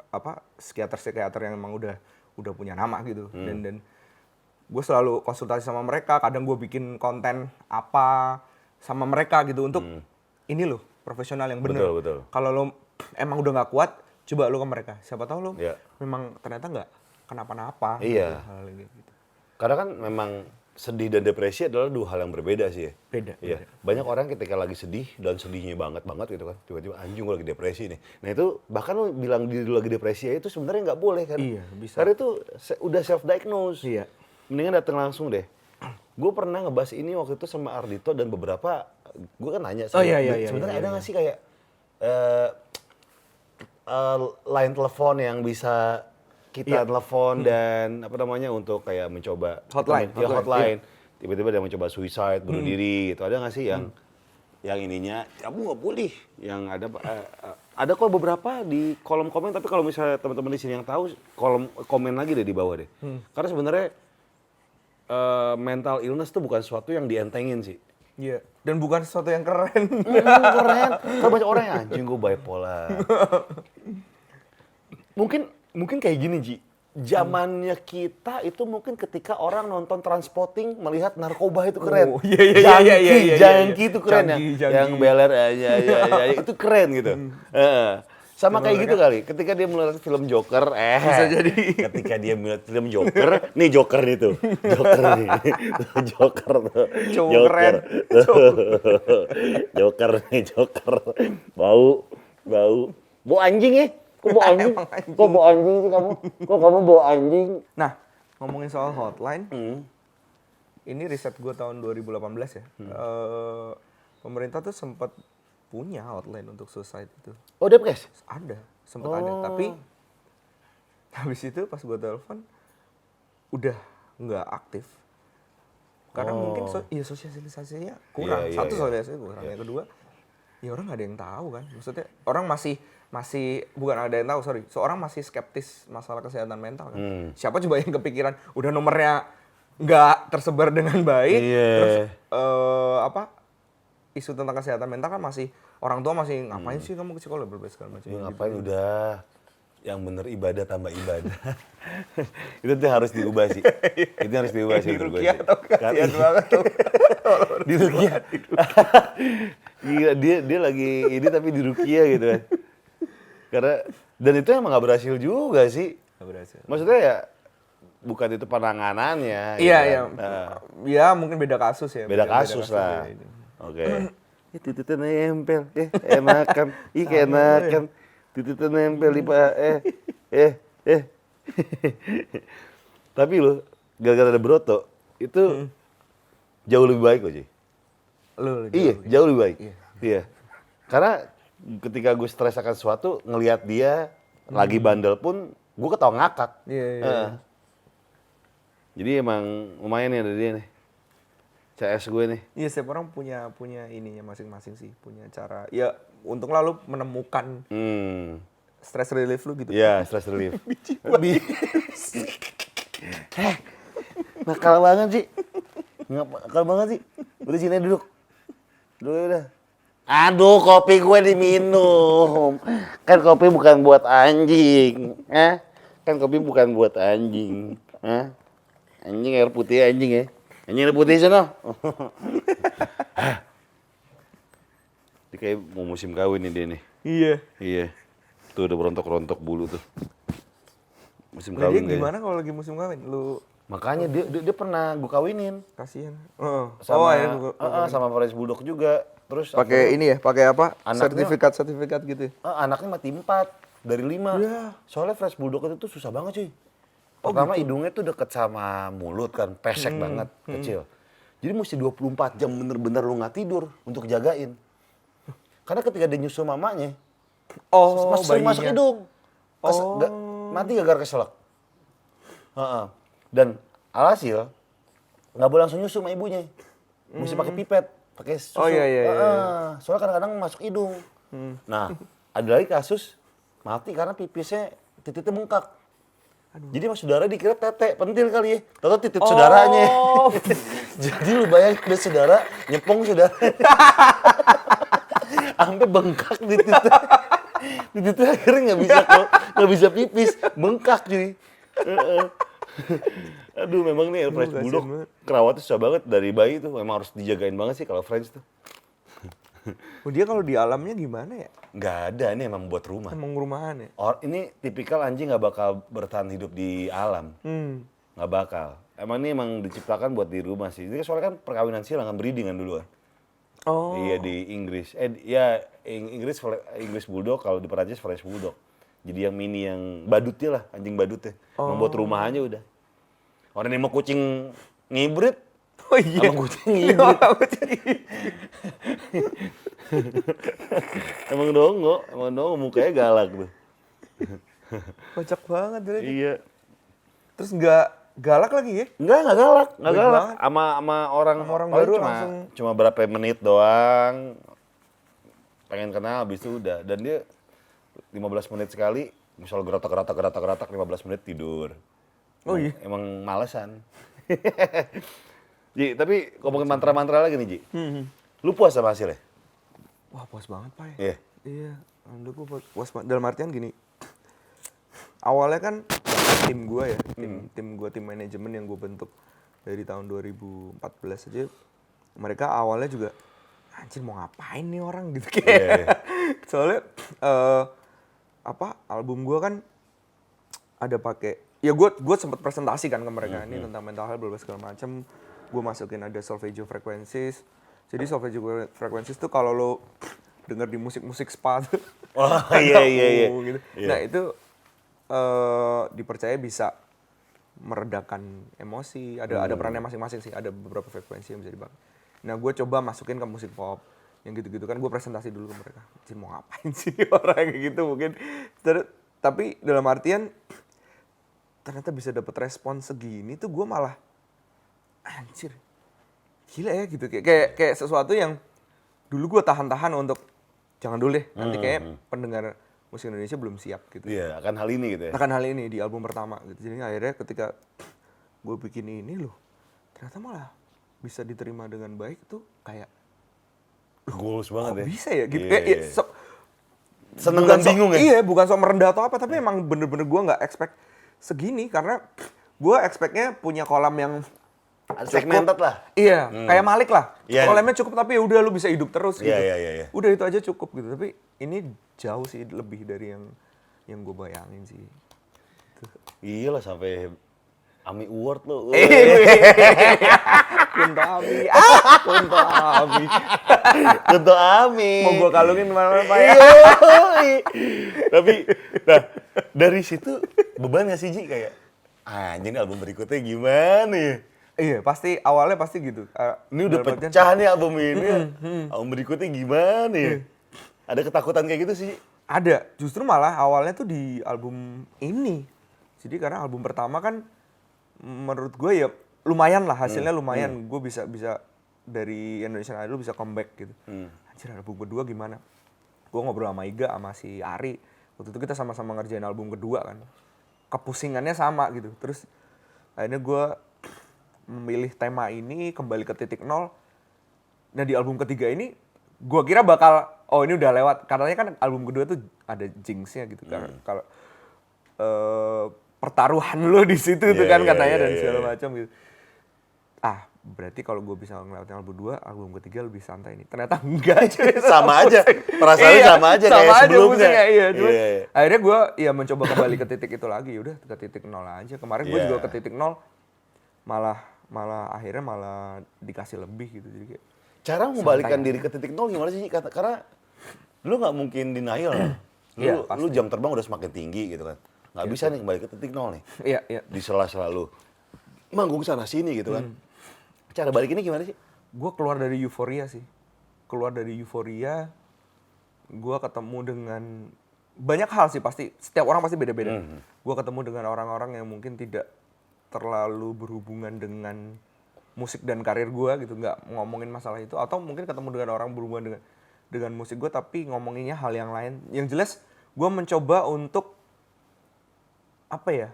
apa psikiater psikiater yang emang udah udah punya nama gitu Hmm. dan dan gue selalu konsultasi sama mereka kadang gue bikin konten apa sama mereka gitu untuk ini loh profesional yang bener Hmm. Betul, betul. kalau lo emang udah nggak kuat coba lo ke mereka siapa tahu lo Iya. memang ternyata nggak kenapa-napa Iya. gitu, hal gitu Karena kan memang sedih dan depresi adalah dua hal yang berbeda sih ya. beda Iya, banyak orang ketika lagi sedih dan sedihnya banget banget gitu kan, tiba-tiba anjing gue lagi depresi nih. Nah itu bahkan lu bilang diri lu lagi depresi ya itu sebenarnya nggak boleh kan? Iya, bisa. Karena itu se- udah self diagnose. Iya. Mendingan datang langsung deh. Gue pernah ngebahas ini waktu itu sama Ardito dan beberapa, gue kan nanya. Oh, iya, iya, iya, Sebenarnya iya, ada iya. nggak sih kayak eh eh, line telepon yang bisa kita Iya. telepon dan apa namanya untuk kayak mencoba Hotline, ya hotline, hotline. Tiba-tiba dia mencoba suicide bunuh diri gitu. Ada nggak sih yang yang ininya? Kamu nggak boleh. Yang ada eh, eh, ada kok beberapa di kolom komen tapi kalau misalnya teman-teman di sini yang tahu kolom komen lagi deh di bawah deh. Karena sebenarnya eh, mental illness itu bukan sesuatu yang dientengin sih. Iya dan bukan sesuatu yang keren. Hmm, keren. Kalau banyak orang yang anjing gue bipolar. Mungkin mungkin kayak gini Ji. Zamannya kita itu mungkin ketika orang nonton transporting melihat narkoba itu keren. Oh, iya, iya, iya, iya, iya, iya, jangki iya. itu keren Jangki, yang jangki. yang beler ya, ya, ya, ya, itu keren gitu. Heeh. Sama kayak gitu kali ketika dia melihat film Joker eh. Bisa jadi. ketika dia melihat film Joker nih Joker nih tuh. Joker nih. Joker tuh. Cowok Joker. keren. Joker nih Joker. Bau bau. Bau anjing ya? Kok bau anjing? Kok bau anjing sih kamu? Kok kamu bau anjing? Nah ngomongin soal hotline Hmm. ini riset gue tahun 2018 ya. Eh, pemerintah tuh sempat punya hotline untuk suicide itu. oh Depkes Ada, sempat ada. Oh. Tapi habis itu pas gue telepon udah nggak aktif. Karena Oh. mungkin so, ya sosialisasinya kurang. Iya, iya, Satu iya. sosialisasinya kurang. Yang kedua, ya orang nggak ada yang tahu kan. Maksudnya orang masih masih bukan ada yang tahu sorry. Seorang masih skeptis masalah kesehatan mental kan. Hmm. Siapa coba yang kepikiran udah nomornya nggak tersebar dengan baik, Iya. terus eh, apa isu tentang kesehatan mental kan masih orang tua masih ngapain sih kamu ke psikolog? Berbagai segala macam. Ya, gitu. ngapain? udah. Yang bener ibadah tambah ibadah. Itu tuh harus diubah sih. Itu harus diubah sih di Rukia tuh kasihan banget tuh. di Rukia Gila, dia dia lagi ini tapi di Rukia gitu kan. Karena dan itu emang gak berhasil juga sih. Nggak berhasil. maksudnya ya bukan itu penanganannya gitu Iya kan. iya. Nah, Ya mungkin beda kasus ya. beda kasus lah. ya ini. oke Tititnya nempel eh enakan ih enakan tititnya nempel di pa eh eh eh Tapi lo, gara-gara ada Broto, itu jauh lebih baik loh, Cuy. Lu, lu Iya, jauh. jauh lebih baik. Iya. Iya. Karena ketika gue stres akan sesuatu, ngelihat dia lagi bandel pun, gue ketawa ngakak. Hmm. Iya, iya, iya. Jadi emang lumayan nih ada dia nih. CS gue nih. Iya, setiap orang punya punya ininya masing-masing sih, punya cara. Ya, untung lalu menemukan Hmm. stress relief lu gitu. Iya, stress relief. Bi- Heh, nakal banget sih. Nakal banget sih. Udah sini duduk. Duduk udah. Aduh, kopi gue diminum. Kan kopi bukan buat anjing. Eh? Kan kopi bukan buat anjing. Eh? Anjing air putih anjing ya. Air putih sana. Dia kayak mau musim kawin nih dia nih. Iya. Iya. Tuh udah berontok-rontok bulu tuh. Musim Nah, dia kawin kayaknya. gimana kalau lagi musim kawin? Lu Makanya dia, dia, dia pernah gue kawinin. kasihan. Heeh. Sama, oh, ya, gua- Eh, eh, sama French Bulldog juga. Terus pakai ini ya, pakai apa? Anaknya- Sertifikat sertifikat gitu. ya? eh, anaknya mati empat dari lima. Iya. Soalnya French Bulldog itu tuh susah banget cuy. Pertama hidungnya tuh deket sama mulut kan, pesek banget, kecil. Jadi mesti 24 jam bener-bener lu nggak tidur untuk jagain. Karena ketika dia nyusul mamanya, Oh, Mas masuk bayinya. hidung. Pas, Oh. ga- mati gara-gara keselak. Heeh. Dan alhasil nggak boleh langsung nyusu sama ibunya. Mesti pakai pipet, pakai susu. Oh, iya, iya, iya, Heeh. Soalnya kadang-kadang masuk hidung. Nah, ada lagi kasus mati karena pipisnya titiknya bengkak. Jadi mas saudara dikira tete, pentil kali ya. Tahu titik saudaranya. Oh. Jadi lu bayangin ada saudara nyepong saudara. Sampai bengkak di titik. Di titik akhirnya nggak bisa kok, nggak bisa pipis, bengkak. Heeh. Aduh memang nih French kasihan Bulldog kerawatnya susah banget dari bayi tuh. Memang harus dijagain banget sih kalau French tuh. Oh, dia kalau di alamnya gimana ya? Nggak ada, ini emang buat rumah. Emang rumahan ya? Or, ini tipikal anjing nggak bakal bertahan hidup di alam. Hmm. Nggak bakal. Emang ini emang diciptakan buat di rumah sih. Ini soalnya kan perkawinan silang kan breeding kan dulu kan. Oh. Iya di Inggris. Eh ya Ing- Inggris Inggris Bulldog kalau di Perancis French Bulldog. Jadi yang mini yang badutnya lah, anjing badutnya. Emang buat rumah aja udah. Orang yang mau kucing ngibrit, Oh iya. sama kucing ngibrit. Sama kucing. emang dongo, emang dongo mukanya galak tuh. Kocak banget dia. iya. Terus nggak galak lagi ya? Enggak, enggak galak, enggak Baik galak. Sama sama orang Sama orang baru cuma, langsung. cuma berapa menit doang. Pengen kenal habis itu udah. Dan dia 15 menit sekali, misal geratak geratak geratak geratak 15 menit tidur. Oh Emang- iya? Emang malesan. Ji, tapi ngomongin mantra-mantra lagi nih, Ji. Hmm. Lu puas sama hasilnya? Wah puas banget pak. Iya. Iya. Alhamdulillah gue puas, puas banget. Dalam artian gini. Awalnya kan tim gue ya, tim Hmm. tim gue tim manajemen yang gue bentuk dari tahun 2014 aja. Mereka awalnya juga anjir mau ngapain nih orang gitu kayak. Iya, iya. Soalnya eh, apa album gue kan ada pakai ya gue gue sempat presentasi kan ke mereka Hmm, ini tentang mental health berbagai segala macam gue masukin ada solfeggio frequencies jadi solfeggio frequencies tuh kalau lo denger di musik-musik spa tuh Oh, ada iya, iya, iya. uh, gitu. Iya. nah itu eh, dipercaya bisa meredakan emosi ada ada Hmm. perannya masing-masing sih ada beberapa frekuensi yang bisa dipakai nah gue coba masukin ke musik pop yang gitu-gitu kan gue presentasi dulu ke mereka Anjir, mau ngapain sih orang kayak gitu mungkin Ter- tapi dalam artian ternyata bisa dapat respon segini tuh gue malah anjir gila ya gitu kayak kayak, kayak sesuatu yang dulu gue tahan-tahan untuk jangan dulu deh nanti kayak pendengar musik Indonesia belum siap gitu Iya, akan hal ini gitu ya. akan hal ini di album pertama gitu. Jadi akhirnya ketika gue bikin ini loh, ternyata malah bisa diterima dengan baik tuh kayak Goals kok banget ya. bisa ya gitu. Iya, kayak ya, iya. so- Seneng dan so- bingung ya? Iya, bukan so merendah atau apa, tapi emang bener-bener gue nggak expect segini karena gue expectnya punya kolam yang cukup. Segmented lah. Iya, kayak Malik lah. Iya. Kolamnya cukup tapi ya udah lu bisa hidup terus gitu. Iya, iya, iya, iya. Udah itu aja cukup gitu. Tapi ini jauh sih lebih dari yang yang gue bayangin sih. Iya lah sampai Ami Award lo. Kunto Abi, ah, Kunto Abi. Kunto Ami. Mau gue kalungin ke mana-mana Pak ya. Iya. Tapi nah, dari situ beban gak sih Ji kayak anjing nih album berikutnya gimana ya? Iya, pasti awalnya pasti gitu. Eh, Ini udah dalam artian- pecah nih album ini. Album berikutnya gimana ya? Ada ketakutan kayak gitu sih? Ada, justru malah awalnya tuh di album ini. Jadi karena album pertama kan menurut gue ya lumayan lah hasilnya lumayan. Gue bisa bisa dari Indonesian Idol bisa comeback gitu. Anjir album kedua gimana? Gue ngobrol sama Iga sama si Ari. Waktu itu kita sama-sama ngerjain album kedua kan. Kepusingannya sama gitu. Terus akhirnya gue memilih tema ini kembali ke titik nol. Nah di album ketiga ini gua kira bakal oh ini udah lewat. Katanya kan album kedua tuh ada jinxnya gitu kan. Kalau eh, pertaruhan lo di situ tuh Iya, kan iya, katanya iya, dan iya, segala iya. macam gitu. Ah berarti kalau gue bisa ngelewatin album dua, album ketiga lebih santai nih. Ternyata enggak cuy. Sama aja. Perasaannya Iya, sama aja kayak sebelumnya. musiknya, iya. Cuman Iya, iya. akhirnya gue ya mencoba kembali ke titik itu lagi. Udah ke titik nol aja. Kemarin gue Iya. juga ke titik nol malah malah akhirnya malah dikasih lebih gitu. Jadi kayak Cara membalikkan diri ke titik nol gimana sih? Kata, karena lu nggak mungkin denial. kan? lu, Iya, lu jam terbang udah semakin tinggi gitu kan. Nggak bisa nih kembali ke titik nol nih. iya iya. Di sela-sela lu manggung sana sini gitu kan. Hmm. Cara balik ini gimana sih? gue keluar dari euforia sih keluar dari euforia gue ketemu dengan banyak hal sih pasti setiap orang pasti beda-beda gue ketemu dengan orang-orang yang mungkin tidak terlalu berhubungan dengan musik dan karir gue gitu nggak ngomongin masalah itu atau mungkin ketemu dengan orang berhubungan dengan dengan musik gue tapi ngomonginnya hal yang lain yang jelas gue mencoba untuk apa ya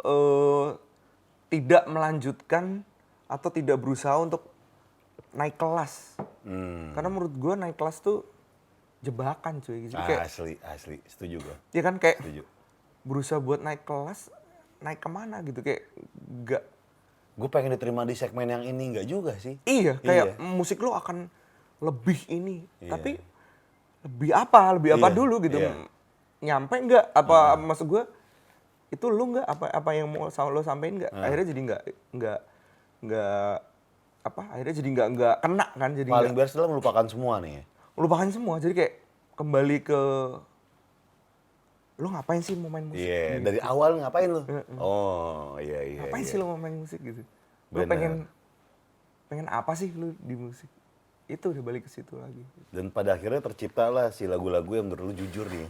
eh tidak melanjutkan atau tidak berusaha untuk naik kelas Hmm. karena menurut gue naik kelas tuh jebakan cuy jadi kayak Asli, asli. Setuju gua. ya kan kayak Setuju. berusaha buat naik kelas naik ke mana gitu kayak gak Gue pengen diterima di segmen yang ini nggak juga sih. iya kayak Iya. musik lo akan lebih ini Iya. tapi lebih apa lebih apa Iya, dulu gitu iya. nyampe nggak apa maksud gue itu lu nggak apa apa yang mau lo sampein nggak akhirnya jadi nggak nggak nggak apa akhirnya jadi nggak nggak kena kan jadi Paling best adalah melupakan semua nih. ya. lupakan semua jadi kayak kembali ke lo ngapain sih mau main musik Iya, dari awal ngapain lu? Oh, iya iya. ngapain iya. sih lo mau main musik gitu lo Benar. pengen pengen apa sih lo di musik itu udah balik ke situ lagi Dan pada akhirnya terciptalah si lagu-lagu yang menurut lu jujur nih.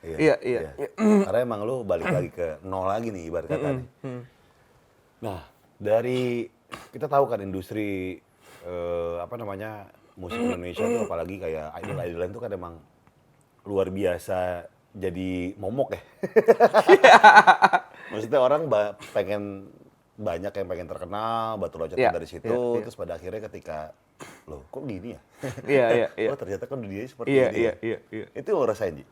Iya, iya, iya. Karena emang lu balik lagi ke nol lagi nih ibarat kata nih. Nah, dari kita tahu kan industri eh, apa namanya musik Indonesia tuh apalagi kayak idol-idolan tuh kan emang luar biasa jadi momok ya. Maksudnya orang ba- pengen banyak yang pengen terkenal, batu loncatan Iya, dari situ, iya, iya. terus pada akhirnya ketika loh kok gini ya? Iya, iya, iya. Oh ternyata kan dunia seperti Iya, ini. iya, ya? iya, iya. Itu lo rasain Ji?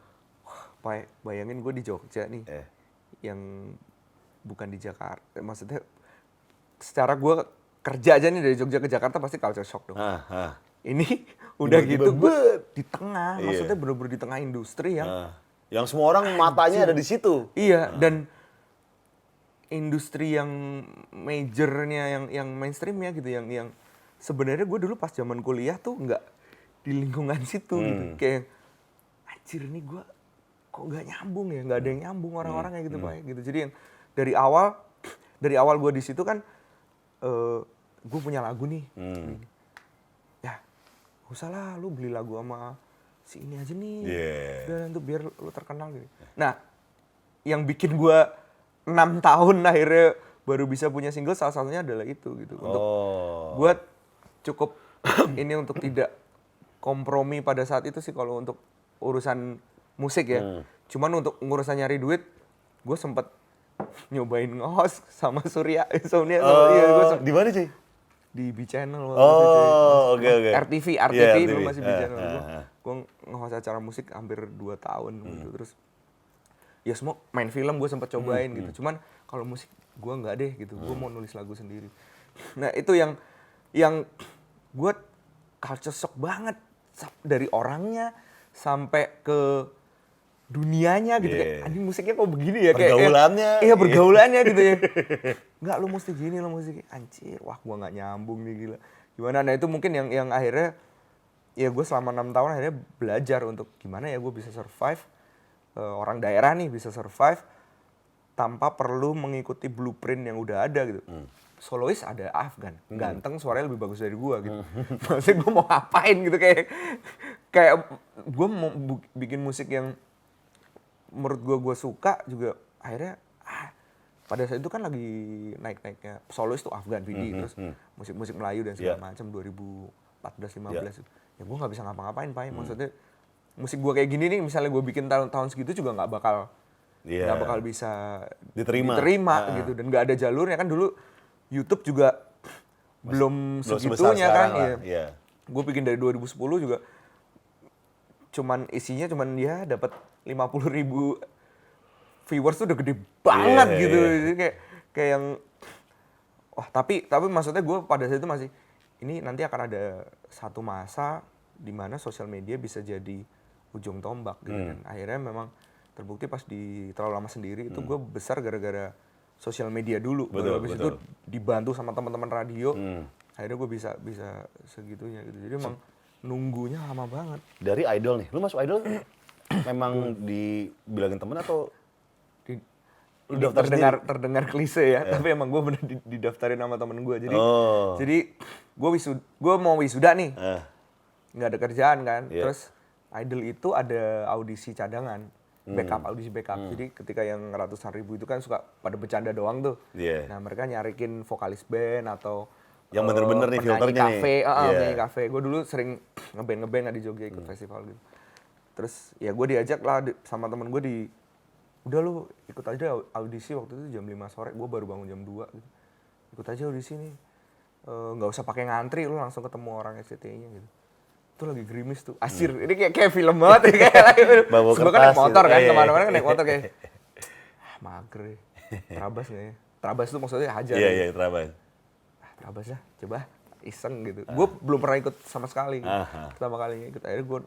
Bay- bayangin gue di Jogja nih Eh. yang bukan di Jakarta maksudnya secara gue kerja aja nih dari Jogja ke Jakarta pasti culture shock dong Ah, ah. ini udah gitu gue di tengah Iya. maksudnya bener-bener di tengah industri yang Ah. Yang semua orang matanya ada di situ. Iya, dan industri yang majornya yang yang mainstream ya gitu yang yang sebenarnya gue dulu pas zaman kuliah tuh nggak di lingkungan situ gitu Hmm. kayak anjir ini gue kok nggak nyambung ya nggak ada yang nyambung Hmm. orang-orangnya gitu pak gitu jadi yang dari awal dari awal gue di situ kan eh gue punya lagu nih Hmm. ya usah lah lu beli lagu sama si ini aja nih Yeah. Udah, untuk biar lu terkenal gitu nah yang bikin gua enam tahun akhirnya baru bisa punya single salah satunya adalah itu gitu untuk Oh. gua cukup ini untuk tidak kompromi pada saat itu sih kalau untuk urusan musik ya Hmm. cuman untuk urusan nyari duit gue sempet nyobain nge-host sama Surya Insomnia sama iya, Oh, sempet- di mana sih? di B Channel. Oh, oke oke. RTV, RTV Iya, dulu masih B Channel. Gue ah. Gue nge-host acara musik hampir 2 tahun Hmm. gitu. Terus ya semua main film gue sempet cobain Hmm, gitu. Cuman kalau musik gue nggak deh gitu. Gue mau nulis lagu sendiri. Nah itu yang yang gue culture shock banget dari orangnya sampai ke dunianya gitu kayak Yeah. anjing musiknya kok begini ya kayak Pergaulannya. iya pergaulannya gitu ya nggak lu mesti gini lu mesti gini. anjir wah gua nggak nyambung nih gila gimana nah itu mungkin yang yang akhirnya ya gue selama enam tahun akhirnya belajar untuk gimana ya gue bisa survive eh, orang daerah nih bisa survive tanpa perlu mengikuti blueprint yang udah ada gitu. Solois ada Afgan, ganteng, suaranya lebih bagus dari gua gitu. Maksudnya gua mau ngapain gitu kayak kayak gua mau bikin musik yang menurut gua gua suka juga akhirnya ah, pada saat itu kan lagi naik-naiknya solois tuh Afgan Vidi terus musik-musik Melayu dan segala Iya. macam 2014 15 ya gua nggak bisa ngapa-ngapain Pak maksudnya musik gua kayak gini nih misalnya gua bikin tahun-tahun segitu juga nggak bakal Iya. nggak bakal bisa Diterima. diterima Ah. gitu dan nggak ada jalurnya kan dulu YouTube juga belum belum segitunya kan iya. iya. gue bikin dari 2010 juga cuman isinya cuman ya dapat 50 ribu viewers tuh udah gede banget Iya, gitu. Jadi kayak kayak yang wah tapi tapi maksudnya gue pada saat itu masih ini nanti akan ada satu masa di mana sosial media bisa jadi ujung tombak gitu Hmm. kan akhirnya memang terbukti pas di terlalu lama sendiri itu gue besar gara-gara sosial media dulu Hmm. Betul, baru habis itu betul. dibantu sama teman-teman radio Hmm. akhirnya gue bisa bisa segitunya gitu jadi emang nunggunya lama banget Dari idol nih, lu masuk idol memang dibilangin temen atau Lu daftar terdengar terdengar klise ya tapi emang gue bener di- didaftarin sama temen gue jadi Oh. jadi gue wisud gue mau wisuda nih. Eh, nggak ada kerjaan kan? Iya. terus idol itu ada audisi cadangan Hmm. backup audisi backup. Jadi ketika yang ratusan ribu itu kan suka pada bercanda doang tuh. Iya. nah mereka nyarikin vokalis band atau Yang eh, bener-bener nih penyanyi filternya nih. kafe. ah, ah, Iya. penyanyi kafe. Gue dulu sering ngeband ngeband di Jogja ikut festival gitu. Terus ya gue diajak lah sama temen gue di udah lu ikut aja au- audisi waktu itu jam 5 sore gue baru bangun jam 2 gitu. Ikut aja audisi nih. Eh, nggak usah pakai ngantri lu langsung ketemu orang SCTI-nya gitu. Itu lagi gerimis tuh. Asir ini kayak kayak film banget ya, kayak lagi. Bawa Sebelum kan naik motor gitu. kan Iya, iya. ke mana-mana kan naik motor kayak. Ah, mager ya terabas nggak ya terabas tuh maksudnya hajar. Iya ya. iya terabas. ah, terabas lah. Coba iseng gitu. Gue belum pernah ikut sama sekali. Aha. pertama kalinya ikut. Akhirnya gue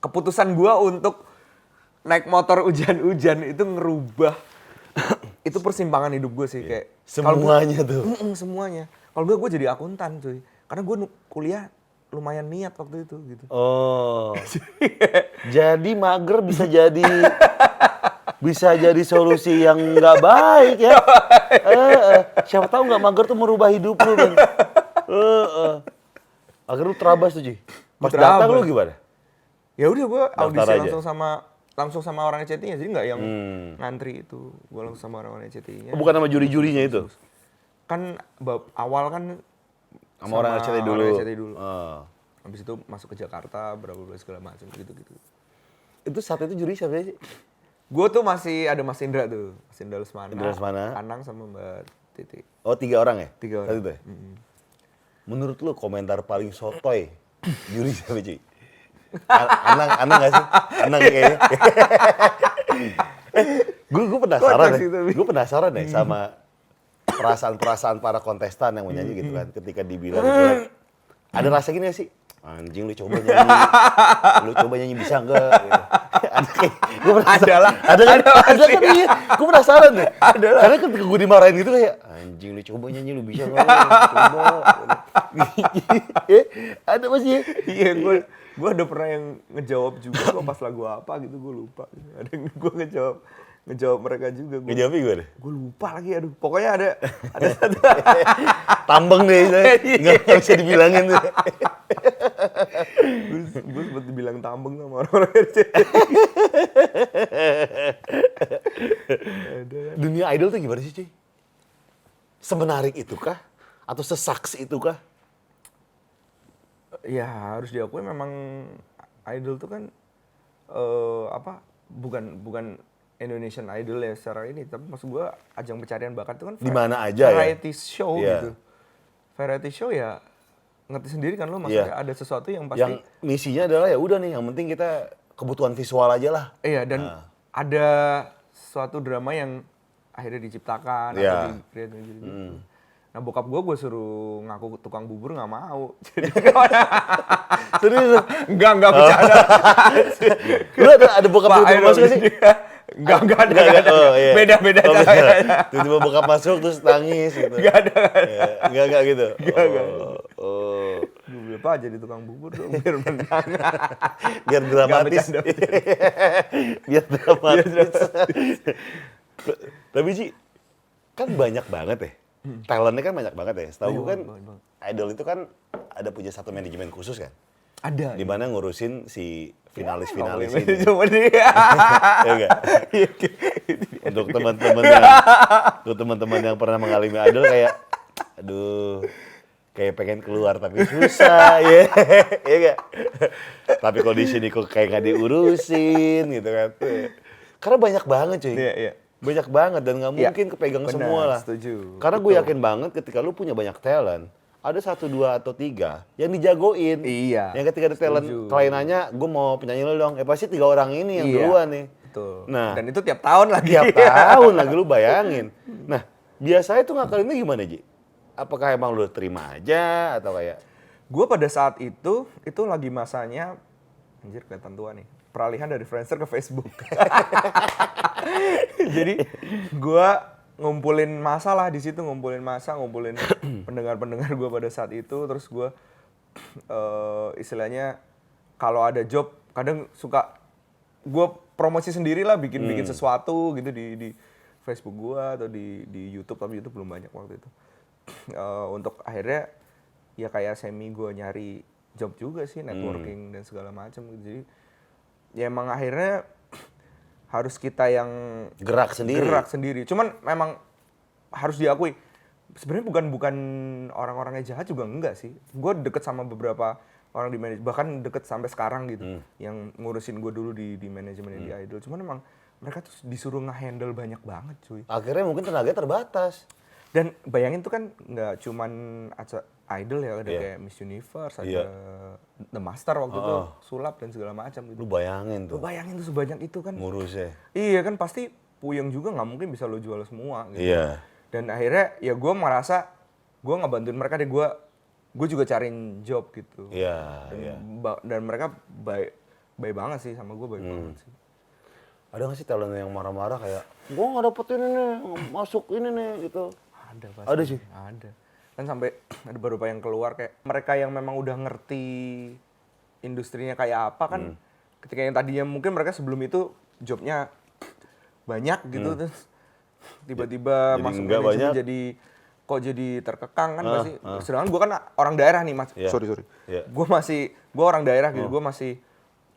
keputusan gue untuk naik motor hujan-hujan itu ngerubah itu persimpangan hidup gue sih kayak gua- Semuanya tuh. Mm-mm, semuanya kalau gue gue jadi akuntan cuy karena gue kuliah lumayan niat waktu itu gitu Oh. jadi mager bisa jadi bisa jadi solusi yang nggak baik ya. Eh, eh. siapa tahu nggak mager tuh merubah hidup lu kan. Eh, eh. Akhirnya lu terabas tuh, Ji. Pas datang lu gimana? ya udah gue audisi aja. langsung sama langsung sama orang ECT-nya jadi nggak yang Hmm. ngantri itu gue langsung sama orang ECT-nya Oh, bukan sama juri-jurinya itu? kan awal kan Sama, orang RCTI dulu. orang RCTI dulu. Oh. habis itu masuk ke Jakarta berapa bulan segala macam gitu gitu Itu saat itu juri siapa sih? gue tuh masih ada Mas Indra tuh Mas Indra Lesmana, Indra Lesmana. Anang sama Mbak Titi Oh, tiga orang ya? Tiga orang. itu ya? Menurut lu komentar paling sotoy juri siapa, Ci? Anang, Anang gak sih? Anang kayaknya. gue gue penasaran tapi. Gue penasaran ya sama perasaan-perasaan para kontestan yang menyanyi gitu kan ketika dibilang gitu kan. Ada rasa gini gak sih? Anjing lu coba nyanyi. Lu coba nyanyi bisa enggak gitu. Ada kayak gue penasaran. Ada lah. Ada kan? Ada Ada kan iya. Gue penasaran deh. Ada lah. Karena ketika gue dimarahin gitu kayak anjing lu coba nyanyi lu bisa enggak? Coba. Eh, ada masih ya? iya gue gue ada pernah yang ngejawab juga gue pas lagu apa gitu gue lupa ada yang gue ngejawab ngejawab mereka juga gue Ngejawabnya gimana? gue lupa lagi aduh pokoknya ada ada satu Tambeng deh, saya. nggak bisa dibilangin tuh. gue gue sempet dibilang tambeng sama orang-orang Dunia idol tuh gimana sih, cuy? Semenarik itukah? Atau sesaks itukah? Ya harus diakui memang idol tuh kan eh apa bukan bukan Indonesian Idol ya secara ini tapi maksud gua ajang pencarian bakat itu kan Di mana aja ya? variety show Iya. gitu variety show ya ngerti sendiri kan lo maksudnya Iya. ada sesuatu yang pasti Yang misinya adalah ya udah nih, yang penting kita kebutuhan visual aja lah. iya dan Nah. ada suatu drama yang akhirnya diciptakan Iya. atau di gitu. Nah bokap gue gue suruh ngaku tukang bubur nggak mau. Jadi Serius enggak enggak bercanda. Lu ada, ada bokap Aero masuk sih? Enggak, enggak ada, Nggak, enggak ada. oh, iya. Beda, beda Oh, beda. Tiba-tiba bokap masuk terus nangis gitu. Enggak ada. Enggak, enggak gitu? Nggak, nggak. Oh, oh. Gue bilang, Pak jadi tukang bubur dong, biar menang. Biar dramatis. Biar dramatis. Tapi Ji, kan banyak banget ya. Talentnya kan banyak banget ya. Setahu gue kan banget, banget. idol itu kan ada punya satu manajemen khusus kan. Ada. Di mana ngurusin si finalis-finalis Ngomongin ini. Cuma dia. ya enggak? Untuk teman-teman yang untuk teman-teman yang pernah mengalami idol kayak aduh kayak pengen keluar tapi susah ya ya enggak tapi kalau di sini kok kayak nggak diurusin gitu kan karena banyak banget cuy Iya, iya. Banyak banget dan nggak Iya, mungkin kepegang benar, semua lah setuju. karena gue yakin banget ketika lu punya banyak talent ada satu dua atau tiga yang dijagoin Iya, yang ketika ada talent setuju. klien nanya gue mau penyanyi lu dong ya pasti tiga orang ini yang Iya. duluan nih Betul. Nah. Dan itu tiap tahun lagi. tiap tahun lagi lu bayangin. Nah, biasanya tuh ngakalinnya gimana, Ji? Apakah emang lu terima aja atau kayak Gue pada saat itu, itu lagi masanya, anjir kelihatan tua nih, peralihan dari Friendster ke Facebook. Jadi gue ngumpulin masa lah di situ, ngumpulin masa, ngumpulin pendengar-pendengar gue pada saat itu, terus gue eh, istilahnya kalau ada job kadang suka gue promosi sendiri lah bikin bikin sesuatu gitu di di Facebook gue atau di di YouTube tapi YouTube belum banyak waktu itu Eh, untuk akhirnya ya kayak semi gue nyari job juga sih networking dan segala macam gitu. jadi ya emang akhirnya harus kita yang gerak sendiri? gerak sendiri. Cuman memang harus diakui sebenarnya bukan bukan orang-orangnya jahat juga enggak sih. Gue deket sama beberapa orang di manajemen bahkan deket sampai sekarang gitu Hmm. yang ngurusin gue dulu di di manajemen di idol. Cuman emang mereka tuh disuruh nge-handle banyak banget cuy. Akhirnya mungkin tenaganya terbatas. Dan bayangin tuh kan nggak cuman idol ya ada Iya. kayak Miss Universe, ada Iya. The Master waktu itu Oh. sulap dan segala macam gitu. Lu bayangin Lu tuh bayangin tuh sebanyak itu kan. ngurusnya. Iya kan pasti puyeng juga nggak mungkin bisa lo jual semua gitu. Iya. Dan akhirnya ya gue merasa gue nggak bantuin mereka deh gue gue juga cariin job gitu. Iya, Dan, iya. ba- dan mereka baik baik banget sih sama gue baik Hmm. banget sih. Ada gak sih talent yang marah-marah kayak gua nggak dapet ini nih, masuk ini nih gitu. Ada pasti. Ada sih? Ada. Kan sampai ada beberapa yang keluar kayak mereka yang memang udah ngerti industrinya kayak apa kan Hmm. ketika yang tadinya mungkin mereka sebelum itu jobnya banyak gitu terus tiba-tiba Hmm. Jadi masuk manajemen banyak. jadi kok jadi terkekang kan Ah, pasti ah. sedangkan gue kan orang daerah nih mas Iya. sorry sorry Iya. gue masih gue orang daerah gitu gue masih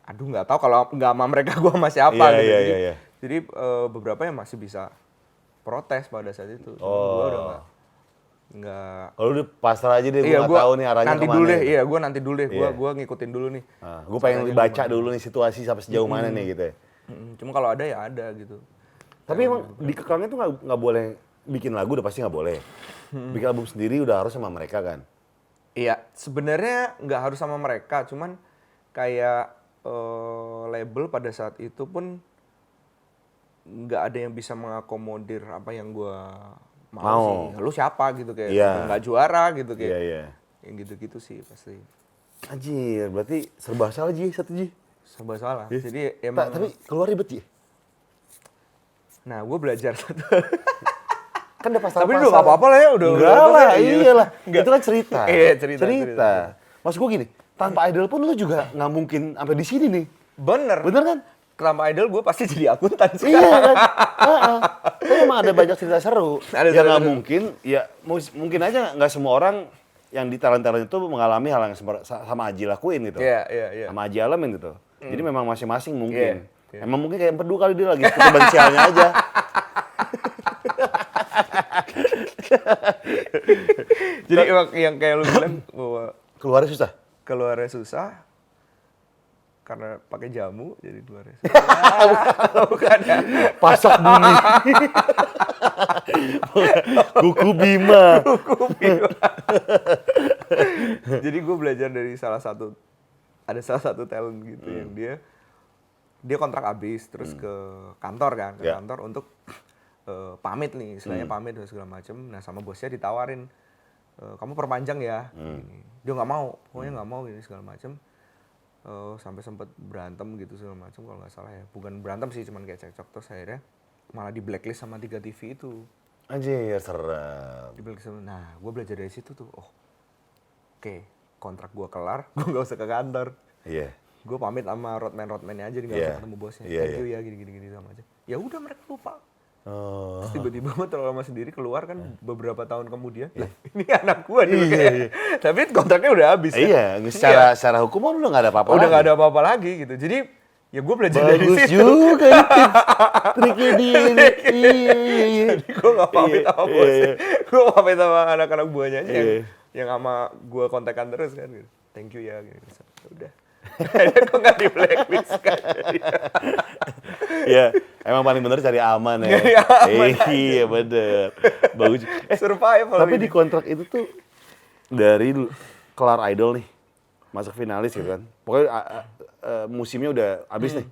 aduh nggak tahu kalau nggak sama mereka gue masih apa Iya, gitu iya, jadi, iya, iya. jadi eh, beberapa yang masih bisa protes pada saat itu gue Oh. udah nggak nggak. Kalau lu pasrah aja deh, gua iya gue tahu nih arahnya nanti ke mana. dulu deh iya gue nanti dulu deh. Gue Iya. gua ngikutin dulu nih. Nah, gue pengen baca dulu nih situasi sampai sejauh mana nih gitu ya. Cuma kalau ada ya ada gitu. Tapi emang dikekangnya tuh nggak nggak boleh bikin lagu udah pasti nggak boleh. Bikin album sendiri udah harus sama mereka kan. Iya, sebenarnya nggak harus sama mereka, cuman kayak eh, label pada saat itu pun nggak ada yang bisa mengakomodir apa yang gua mau, Mau. sih. Lu siapa gitu kayak Iya. nggak juara gitu kayak. Iya iya. Yang gitu-gitu sih pasti. Anjir, berarti serba salah Ji, satu Ji. Serba salah. Iya. Jadi emang tapi keluar ribet Ji. nah gue belajar satu. Kan udah pasal Tapi udah nggak apa-apa lah ya, udah- Enggak udah lah, iya. iyalah. Nggak. Itu kan cerita. Iya, cerita, Cerita. Maksud gue gini, tanpa idol pun lu juga nggak mungkin sampai di sini nih. Bener. Bener kan? Tanpa idol gue pasti jadi akuntan sih. Iya kan? Heeh. Tapi emang ada banyak cerita seru. Ada ya nggak mungkin, ya mungkin aja nggak semua orang yang di talent-talent itu mengalami hal yang sama Aji lakuin gitu. Iya, iya, iya. Sama Aji alamin gitu. Jadi memang masing-masing mungkin. Iya, iya. Emang mungkin kayak empedu kali dia lagi kebensialnya aja. Jadi emang yang kayak lu bilang bahwa Keluarnya susah. keluarnya susah karena pakai jamu jadi keluarnya susah. bukan ya. Pasak bumi. Kuku Bima. jadi gue belajar dari salah satu ada salah satu talent gitu yang dia dia kontrak habis terus ke kantor kan ke Ya. kantor untuk eh, pamit nih istilahnya pamit dan segala macem nah sama bosnya ditawarin eh, kamu perpanjang ya Gini. dia nggak mau pokoknya nggak mau gini segala macem Eh, sampai sempat berantem gitu segala macem kalau nggak salah ya bukan berantem sih cuman kayak cekcok terus akhirnya malah di blacklist sama tiga TV itu Anjir, serem. di blacklist sama- nah gue belajar dari situ tuh oh oke kontrak gue kelar gue nggak usah ke kantor Iya. gue pamit sama roadman roadmannya aja nggak Iya. usah ketemu bosnya Iya, thank iya. you ya gini gini gini sama aja ya udah mereka lupa Oh. Terus tiba-tiba terlalu lama sendiri keluar kan beberapa tahun kemudian. Lah, ini anak gue nih. kayak. Tapi kontraknya udah habis. kan. Iya, secara secara hukum udah nggak ada apa-apa. Udah nggak ada apa-apa lagi gitu. Jadi ya gue belajar dari Bagus situ. juga nih tips triknya dia nih. Iya, iya, iya. Jadi gue gak pamit Iya, sama iya, bosnya. iya. Gue pamit sama anak-anak buahnya aja yang, Iya. yang sama gue kontekan terus kan. Gitu. Thank you ya. Gitu. Udah. Akhirnya gue gak di blacklist kan. Iya, emang paling bener cari aman ya. Cari aman iya, bener. Bagus. Eh, Survival tapi ini. di kontrak itu tuh dari kelar idol nih, masuk finalis gitu kan. Pokoknya a- a- musimnya udah habis nih.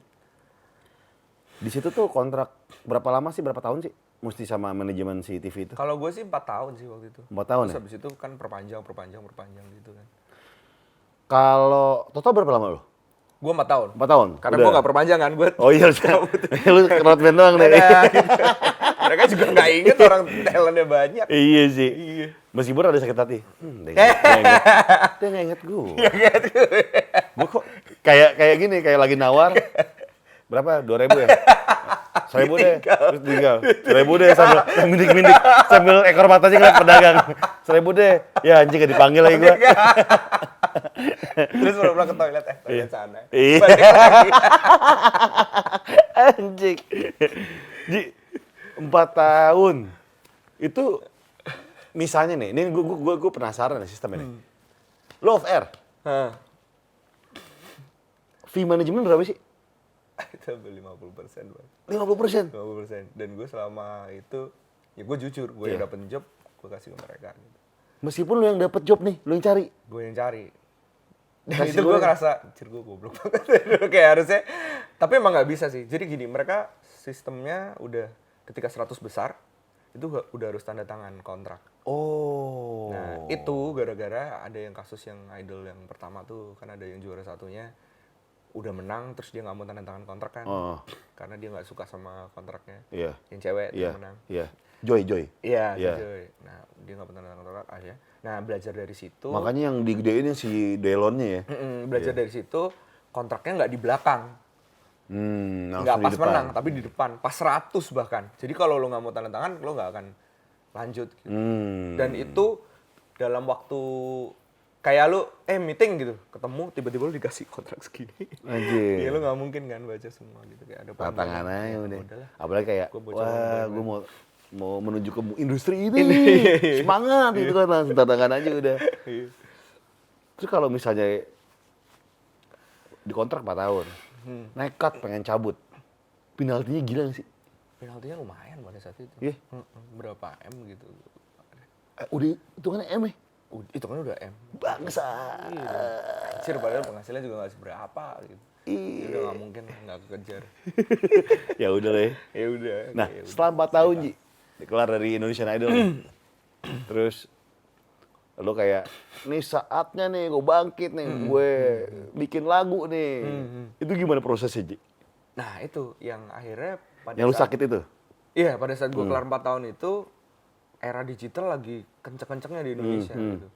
Di situ tuh kontrak berapa lama sih, berapa tahun sih? Mesti sama manajemen si TV itu. Kalau gue sih 4 tahun sih waktu itu. Empat tahun Terus ya? habis itu kan perpanjang, perpanjang, perpanjang gitu kan. Kalau total berapa lama lu? Gue 4 tahun. Empat tahun? Karena gue gak perpanjang kan. Gue Oh iya, lu road band doang deh. Mereka juga nggak inget orang talentnya banyak. Iya sih. Meskipun ada sakit hati. Hmm, dia nggak inget. Dia nggak inget gue. gue kok kayak kayak gini, kayak lagi nawar. Berapa? Dua ribu ya? Seribu deh. Terus tinggal. Seribu deh sambil mindik-mindik. Sambil ekor matanya ngeliat pedagang. Seribu deh. Ya anjing gak dipanggil lagi gue. Terus pulang ke toilet, eh toilet sana. Iya. Balik lagi. Anjing. Ji, empat tahun. Itu misalnya nih, ini gue gue gue penasaran nih sistem ini. Lo off air, Hah. fee manajemen berapa sih? Itu ambil 50 persen, Bang. 50 persen. 50 persen. Dan gue selama itu, ya gue jujur, gue yang Iya. dapet job, gue kasih ke mereka. Gitu. Meskipun lo yang dapet job nih, lo yang cari. Gue yang cari. Dan itu gue ngerasa, cir gue goblok banget. Kayak harusnya, tapi emang nggak bisa sih. Jadi gini, mereka sistemnya udah ketika 100 besar, itu udah- harus tanda tangan kontrak. Oh. Nah, itu gara-gara ada yang kasus yang idol yang pertama tuh kan ada yang juara satunya udah menang terus dia nggak mau tanda tangan kontrak kan. Oh. Karena dia nggak suka sama kontraknya. Iya. Yang cewek tuh Iya. yang menang. Iya. Joy, Joy. Iya, Iya. Joy. Nah, dia nggak mau tanda tangan kontrak aja. Nah, belajar dari situ. Makanya yang digedein yang si Delonnya ya. Mm-mm, belajar dari situ kontraknya nggak di belakang. Hmm, Nggak pas depan. menang, tapi di depan. Pas 100 bahkan. Jadi kalau lo nggak mau tanda tangan, lo nggak akan lanjut. Gitu. Hmm. Dan itu dalam waktu kayak lu eh meeting gitu, ketemu tiba-tiba lu dikasih kontrak segini. Anjir. Iya lu nggak mungkin kan baca semua gitu kayak ada Tantangan aja Ya, udah. udahlah. Apalagi kayak, Gua wah gue mau mau menuju ke industri ini. Iya, iya. Semangat gitu kan langsung tantangan aja udah. Iya. Terus kalau misalnya di kontrak 4 tahun, Hmm. nekat pengen cabut, penaltinya gila gak sih? Penaltinya lumayan pada saat itu. Mm-mm, Berapa M gitu. Eh, udah itu kan M ya? Ud- Itu kan udah M. Bangsa. Iya. Anjir padahal penghasilannya juga nggak seberapa gitu. Ya Iya. udah nggak mungkin nggak kekejar. ya udah deh. ya udah. Nah, ya udah. setelah 4 tahun Ji, kelar dari Indonesian Idol. Terus lo kayak, nih saatnya nih gue bangkit nih, gue bikin lagu nih. Itu gimana prosesnya Ji? Nah itu yang akhirnya pada Yang lu saat- sakit itu? Iya, pada saat gue kelar 4 tahun itu era digital lagi kenceng-kencengnya di Indonesia hmm. gitu.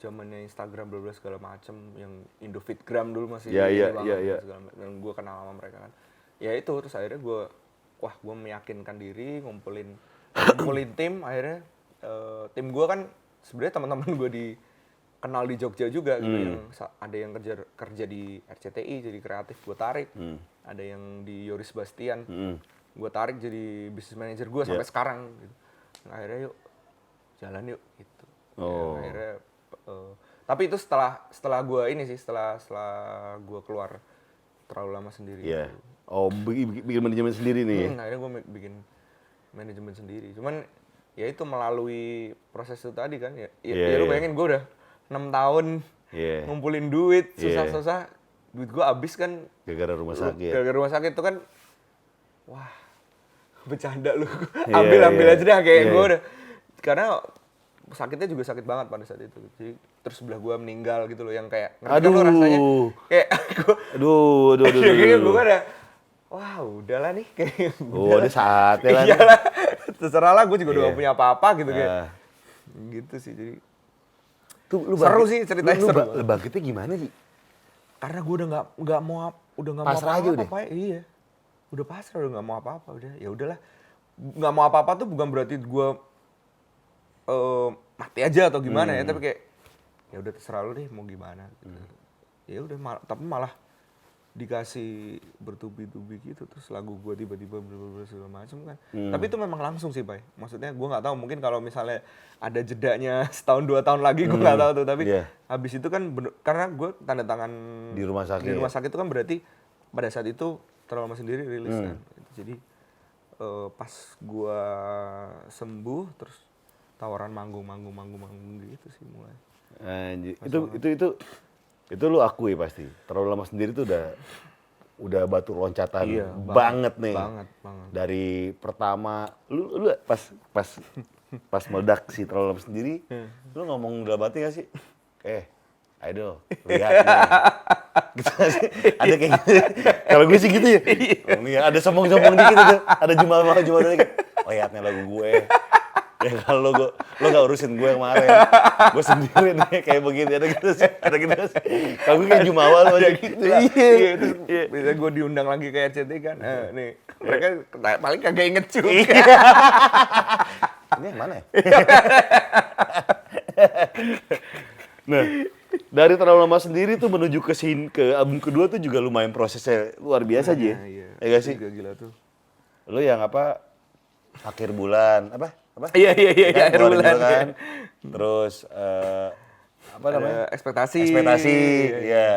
Zamannya Instagram bla bla segala macem yang Indofitgram dulu masih Iya, ini iya, banget iya, gitu iya. segala dan gue kenal sama mereka kan. Ya itu terus akhirnya gue wah gue meyakinkan diri ngumpulin ngumpulin tim akhirnya eh, tim gue kan sebenarnya teman-teman gue di kenal di Jogja juga gitu Hmm. yang ada yang kerja kerja di RCTI jadi kreatif gue tarik Hmm. ada yang di Yoris Bastian Mm. gue tarik jadi business manager gue sampai Iya. sekarang gitu. Nah, akhirnya yuk jalan yuk gitu Ya, Oh. akhirnya eh, tapi itu setelah setelah gue ini sih setelah setelah gue keluar terlalu lama sendiri Iya. gitu. Oh, bikin, bikin manajemen sendiri nih ya? Hmm, akhirnya gue bikin manajemen sendiri cuman ya itu melalui proses itu tadi kan ya, ya, Iya, ya lu iya. bayangin gue udah enam tahun Iya. ngumpulin duit Iya. susah-susah duit gue habis kan Gara-gara rumah sakit. Gara-gara rumah sakit itu kan, wah, bercanda lu. Iya, ambil ambil iya. aja deh kayak Iya, gue udah. Karena sakitnya juga sakit banget pada saat itu. Jadi terus sebelah gue meninggal gitu loh, yang kayak kan lu Aduh. rasanya kayak gue, Aduh, aduh, aduh, aduh. aduh. gue ada, wah udahlah nih kayak. Oh, ada saatnya lah. Iya lah, terserah lah gue juga udah Iya. gak punya apa-apa gitu kayak. Ah. Gitu sih jadi. Tuh, lu Seru bangkit- sih ceritanya, lu, lu seru ba- lu bangkitnya gimana sih? karena gue udah nggak nggak mau udah nggak mau apa-apa udah? Pak. iya udah pasrah udah nggak mau apa-apa udah ya udahlah nggak mau apa-apa tuh bukan berarti gue eh, mati aja atau gimana ya tapi kayak ya udah terserah lu deh mau gimana gitu. ya udah mal- tapi malah dikasih bertubi-tubi gitu terus lagu gue tiba-tiba berubah segala macam kan. Tapi itu memang langsung sih bay. Maksudnya gue nggak tahu mungkin kalau misalnya ada jedanya setahun dua tahun lagi gue nggak tahu tuh. Tapi Iya. habis itu kan bener- karena gue tanda tangan Di rumah sakit. di rumah sakit itu kan berarti pada saat itu terlalu sendiri rilis kan. Jadi eh, pas gua sembuh terus tawaran manggung manggung manggung manggung gitu sih mulai. Anjir. Itu itu itu itu lu akui pasti. Terlalu lama sendiri tuh udah udah batu loncatan Iya, banget, nih. banget, banget. Dari pertama lu lu pas pas pas meledak si terlalu lama sendiri, lu ngomong dalam hati gak sih? Eh, idol, lihat nih. gitu sih? Ada kayak gitu. Kalau gue sih gitu ya. Oh, nih, ada sombong-sombong dikit itu. Ada jumal-jumal jumal dikit. Oh, lihat nih lagu gue. Ya kalau lo, gua, lo gak urusin gue yang kemarin. Gue sendiri nih kayak begini. Ada gitu sih. Ada gitu sih. Kalau gue kayak jumawa lo aja gitu. lah. iya terus bisa gue diundang lagi ke RCT kan eh, nih mereka paling kagak inget juga Ini yang mana ya? nah, dari terlalu lama sendiri tuh menuju ke sin ke album kedua tuh juga lumayan prosesnya luar biasa aja. Nah, iya. Ya gak sih? Gila tuh Lo yang apa? Akhir bulan, apa? Apa? iya iya iya Kan, akhir keluarin bulan kan. Terus eh, apa namanya? Ada ekspektasi Ekspektasi, Iya, iya. ya.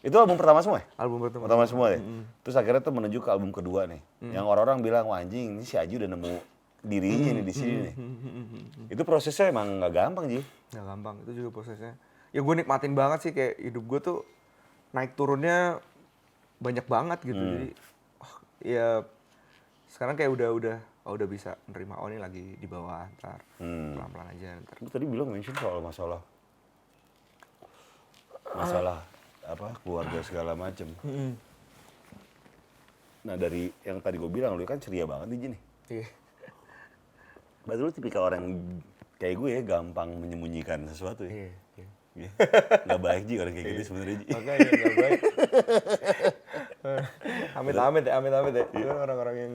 Itu album pertama semua ya? album pertama Pertama semua deh. Terus akhirnya tuh menuju ke album kedua nih. Yang orang-orang bilang, wah anjing ini si Aji udah nemu dirinya nih di sini nih. Itu prosesnya emang nggak gampang Ji. nggak gampang itu juga prosesnya ya gue nikmatin banget sih kayak hidup gue tuh naik turunnya banyak banget gitu jadi oh, ya sekarang kayak udah udah oh, udah bisa nerima oh ini lagi di bawah ntar pelan pelan aja ntar Lu tadi bilang mention soal masalah masalah apa keluarga segala macem. Nah dari yang tadi gue bilang lu kan ceria banget nih Ji nih. iya Berarti lu tipikal orang kayak gue ya gampang menyembunyikan sesuatu ya. iya iya Iya. Gak baik Ji orang kayak gitu sebenarnya Ji. makanya nggak baik amit amit ya amit amit ya Iya. Itu orang-orang yang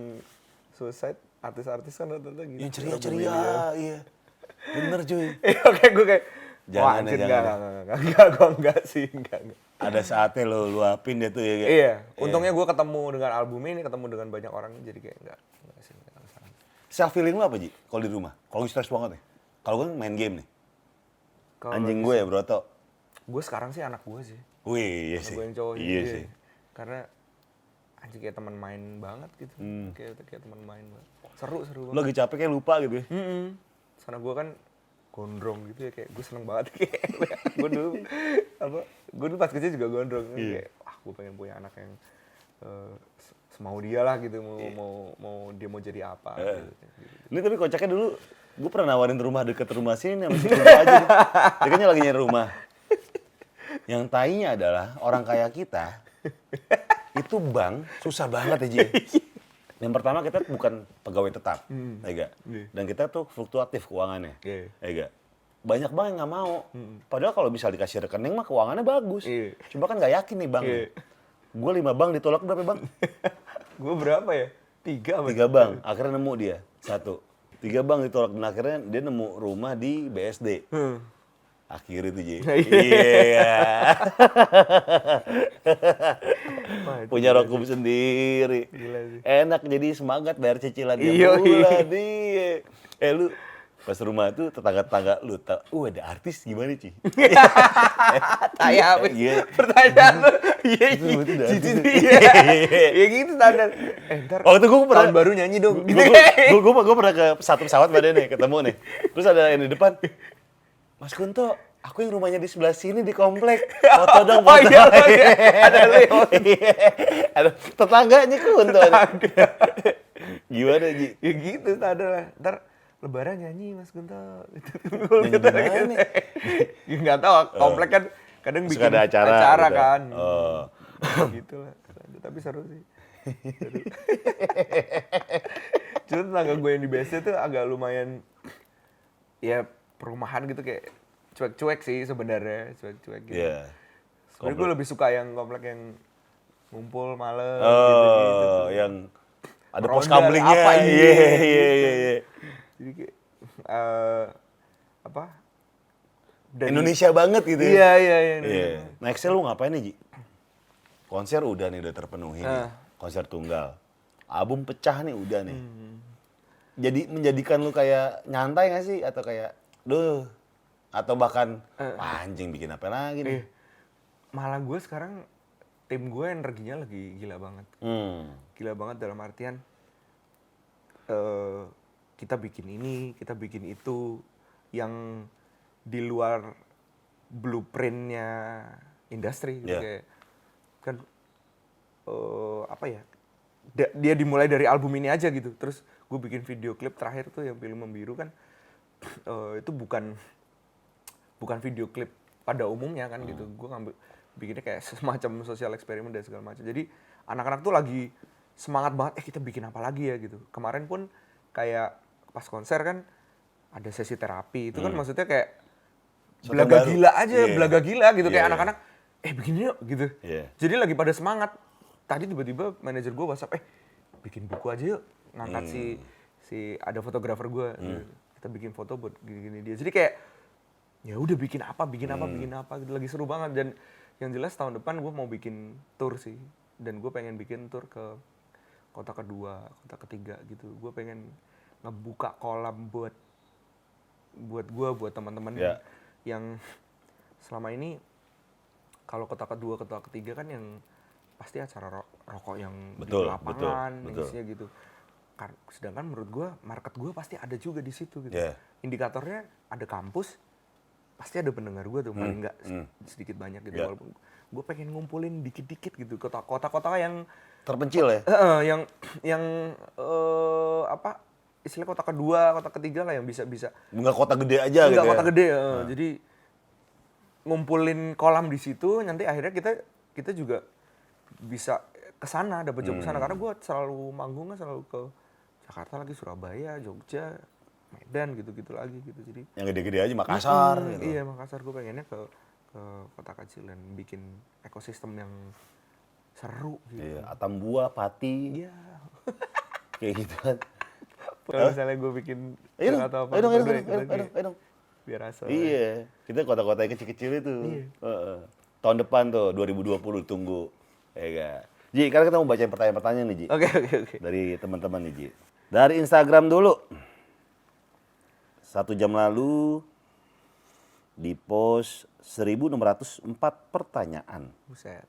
suicide artis-artis kan rata-rata gitu Yang ceria-ceria, iya. Bener cuy. Iya, oke gue kayak Jangan Wah, anjir, jangan enggak, enggak, enggak, enggak, enggak, gue enggak sih, enggak, enggak. Ada saatnya lo luapin dia tuh ya. kayak- Iya, untungnya gue ketemu dengan album ini, ketemu dengan banyak orang, jadi kayak enggak, enggak sih, enggak masalah. Self feeling lu apa Ji? Kalau di rumah? Kalau stres banget nih. Kalau gue main game nih. Kalau Anjing gue ya Broto. gue sekarang sih anak gue sih, Wih, iya anak sih. gue yang cowok Iya sih. Karena anjing kayak teman main banget gitu, kayak kayak teman main banget. Seru, seru banget. lagi capek kayak lupa gitu ya. Mm Karena gue kan gondrong gitu ya, kayak gue seneng banget kayak gue dulu apa, gue dulu pas kecil juga gondrong, Iya. kayak wah gue pengen punya anak yang eh, se- semau dia lah gitu, mau Iya. mau mau dia mau jadi apa. Eh. gitu. Ini tapi kocaknya dulu, gue pernah nawarin rumah deket rumah sini sama si Kumpa aja. nih. Dia kan lagi nyari rumah. Yang tainya adalah orang kaya kita, itu bank susah banget ya Ji. Yang pertama kita bukan pegawai tetap, ya nggak? Dan kita tuh fluktuatif keuangannya, Iya. ya nggak? Banyak bank yang nggak mau. Padahal kalau bisa dikasih rekening mah keuangannya bagus. Iya. Cuma kan nggak yakin nih bang. Iya. Gue lima bank ditolak berapa bang? gue berapa ya? Tiga apa? Tiga bank, akhirnya nemu dia satu. Tiga bank ditolak dan akhirnya dia nemu rumah di BSD. Hmm. Akhirnya itu Ji. Iya. Iya. Punya rokum sendiri. Gila sih. Enak jadi semangat bayar cicilan tiap Iya, bulan. Iya. Eh lu pas rumah tuh tetangga-tetangga lu tau, uh ada artis gimana Ci? Tanya apa? Iya. Pertanyaan lu. Iya, iya. iya. Ya gitu standar. Eh, ntar itu gue pernah baru nyanyi dong. Gue gue pernah ke satu pesawat pada nih ketemu nih terus ada yang di depan Mas Kunto aku yang rumahnya di sebelah sini di komplek foto dong Oh foto iya, oh iya. Ada Leo. Iya. ada tetangganya Kunto gimana Ji ya gitu standar lah. Ntar lebaran nyanyi Mas Gunto. Nyanyi di mana? ya nggak tahu, komplek kan kadang bikin suka ada acara gitu. kan. oh. gitu lah. Tapi seru sih. Seru. Cuma tetangga gue yang di BSD tuh agak lumayan ya perumahan gitu kayak cuek-cuek sih sebenarnya, cuek-cuek gitu. Iya. Sebenarnya gue lebih suka yang komplek yang ngumpul malam oh yang ada pos ronda, kamlingnya. apa ini? Iya, iya, iya, iya. Jadi kayak eh, apa? dari- Indonesia banget gitu ya. Iya, iya, iya. Iya. Nextnya lu ngapain nih, Ji? Konser udah nih, udah terpenuhi nih. Ah. Konser tunggal. Album pecah nih, udah nih. Hmm. Jadi menjadikan lu kayak nyantai gak sih? Atau kayak, duh. Atau bahkan, "Wah, anjing bikin apa lagi nih? Eh. Malah gue sekarang tim gue energinya lagi gila banget. Hmm. Gila banget dalam artian eh kita bikin ini, kita bikin itu yang di luar blueprintnya industri gitu Iya. kayak kan eh apa ya da- dia dimulai dari album ini aja gitu terus gue bikin video klip terakhir tuh yang film membiru kan eh, itu bukan bukan video klip pada umumnya kan gitu. Gue ngambil bikinnya kayak semacam sosial eksperimen dan segala macam. Jadi anak-anak tuh lagi semangat banget eh kita bikin apa lagi ya? gitu. Kemarin pun kayak pas konser kan ada sesi terapi. Itu kan maksudnya kayak Sesuatu belaga baru. gila aja Iya. belaga gila gitu. Iya, kayak iya. anak-anak eh begini yuk gitu. Iya. jadi lagi pada semangat. Tadi tiba-tiba manajer gue whatsapp eh bikin buku aja yuk. Ngangkat si Hmm. si ada fotografer gue kita bikin foto buat gini-gini dia jadi kayak ya udah bikin apa bikin apa Hmm. bikin apa gitu lagi seru banget dan yang jelas tahun depan gue mau bikin tour sih dan gue pengen bikin tour ke kota kedua kota ketiga gitu gue pengen ngebuka kolam buat buat gue buat teman-teman Ya. yang selama ini kalau kota kedua kota ketiga kan yang pasti acara ro- rokok yang Betul, di lapangan betul, betul. gitu sedangkan menurut gue market gue pasti ada juga di situ gitu Yeah. indikatornya ada kampus pasti ada pendengar gue tuh paling nggak hmm. sedikit banyak gitu Yeah. walaupun gue pengen ngumpulin dikit-dikit gitu kota kota-kota yang Terpencil ya? Eh, yang yang eh, apa istilah kota kedua kota ketiga lah yang bisa bisa Enggak kota gede aja gitu Enggak ya? kota gede, eh. jadi ngumpulin kolam di situ, nanti akhirnya kita kita juga bisa ke sana, dapat job ke Hmm. sana. Karena gue selalu manggung kan selalu ke Jakarta lagi, Surabaya, Jogja, Medan gitu-gitu lagi gitu. Jadi Yang gede-gede aja Makassar Mm, gitu. Iya Makassar gue pengennya ke ke kota kecil dan bikin ekosistem yang seru gitu. Iya, Atambua, Pati, Iya. kayak gitu kan. Kalau misalnya gue bikin Ayo atau apa, ayo dong, ayo dong, gue ayo dong, ayo dong, ayo dong. biar asal. Iya, kita kota-kota yang kecil-kecil itu. Iya. Heeh. Tahun depan tuh 2020 tunggu. Ya kan. Ji, sekarang kita mau bacain pertanyaan-pertanyaan nih, Ji. Oke oke oke. Dari teman-teman nih, Ji. Dari Instagram dulu. Satu jam lalu di post 1604 pertanyaan. Buset.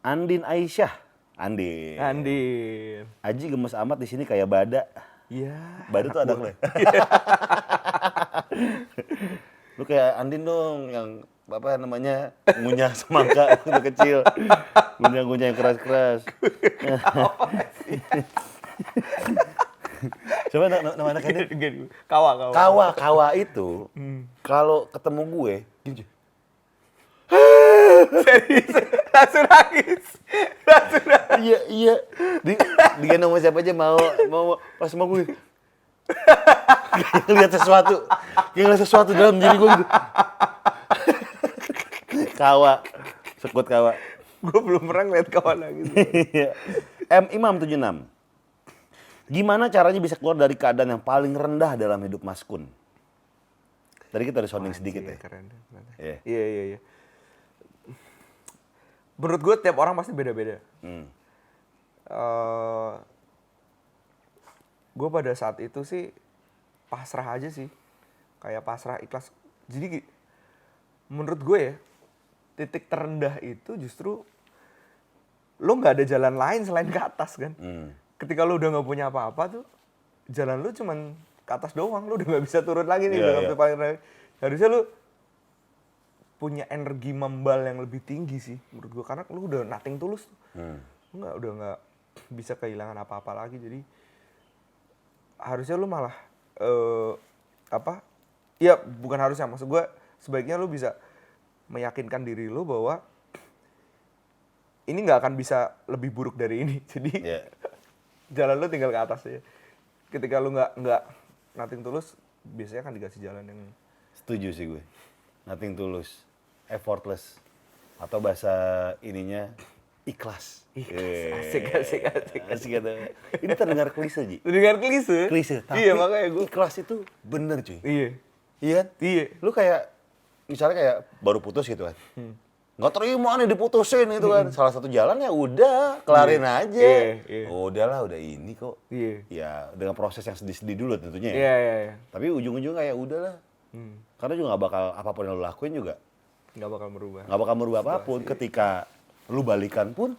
Andin Aisyah. Andin. Andin. Aji gemes amat di sini kayak bada. Iya. Bada tuh ada lo. Lu kayak Andin dong yang apa namanya ngunyah semangka waktu kecil. Ngunyah-ngunyah yang keras-keras. Coba na- na- nama anak. Gini, kawa kawa. Kawa, kawa itu kalau ketemu gue gini. Serius, langsung nangis. Langsung nangis. Iya, iya. Di, digendong sama siapa aja mau mau pas mau gue. Kayak ngeliat sesuatu. Kayak ngeliat sesuatu dalam diri gue gitu. Kawa. Sekut kawa. Gue belum pernah ngeliat kawan nangis. Iya. M Imam 76. Gimana caranya bisa keluar dari keadaan yang paling rendah dalam hidup Mas Kun? Tadi kita ada sounding sedikit ya. Keren. keren. Iya. Iya iya iya. Menurut gue tiap orang pasti beda-beda. Hmm. eh gue pada saat itu sih pasrah aja sih kayak pasrah ikhlas jadi menurut gue ya titik terendah itu justru lo nggak ada jalan lain selain ke atas kan? Hmm. ketika lo udah nggak punya apa-apa tuh jalan lo cuman ke atas doang. Lo udah nggak bisa turun lagi nih udah iya. bisa paling harusnya lo punya energi membal yang lebih tinggi sih menurut gue karena lo udah nothing tulus. Hmm. nggak udah nggak bisa kehilangan apa-apa lagi. Jadi harusnya lu malah eh apa? Ya bukan harusnya. Maksud gue sebaiknya lu bisa meyakinkan diri lu bahwa ini nggak akan bisa lebih buruk dari ini jadi Iya. jalan lu tinggal ke atas ya ketika lu nggak nggak nating tulus biasanya kan dikasih jalan yang Setuju sih gue. Nothing tulus, effortless. Atau bahasa ininya ikhlas. Ikhlas. Asik, asik, asik. Asik kata. Ini terdengar klise, Ji. Dengar klise? Klise, tapi Iya, makanya gue. ikhlas itu bener, cuy. Iya. Iya kan? Iya. Lu kayak misalnya kayak baru putus gitu kan. Hmm. Nggak terima nih diputusin gitu kan. Salah satu jalan ya udah, kelarin aja. Iya, iya. Udahlah, udah ini kok. Iya. Ya, dengan proses yang sedih-sedih dulu tentunya ya. Iya, iya, iya. Tapi ujung-ujung kayak udahlah. Hmm. Karena juga nggak bakal apa pun yang lu lakuin juga Nggak bakal merubah. nggak bakal merubah apa pun. Ketika lu balikan pun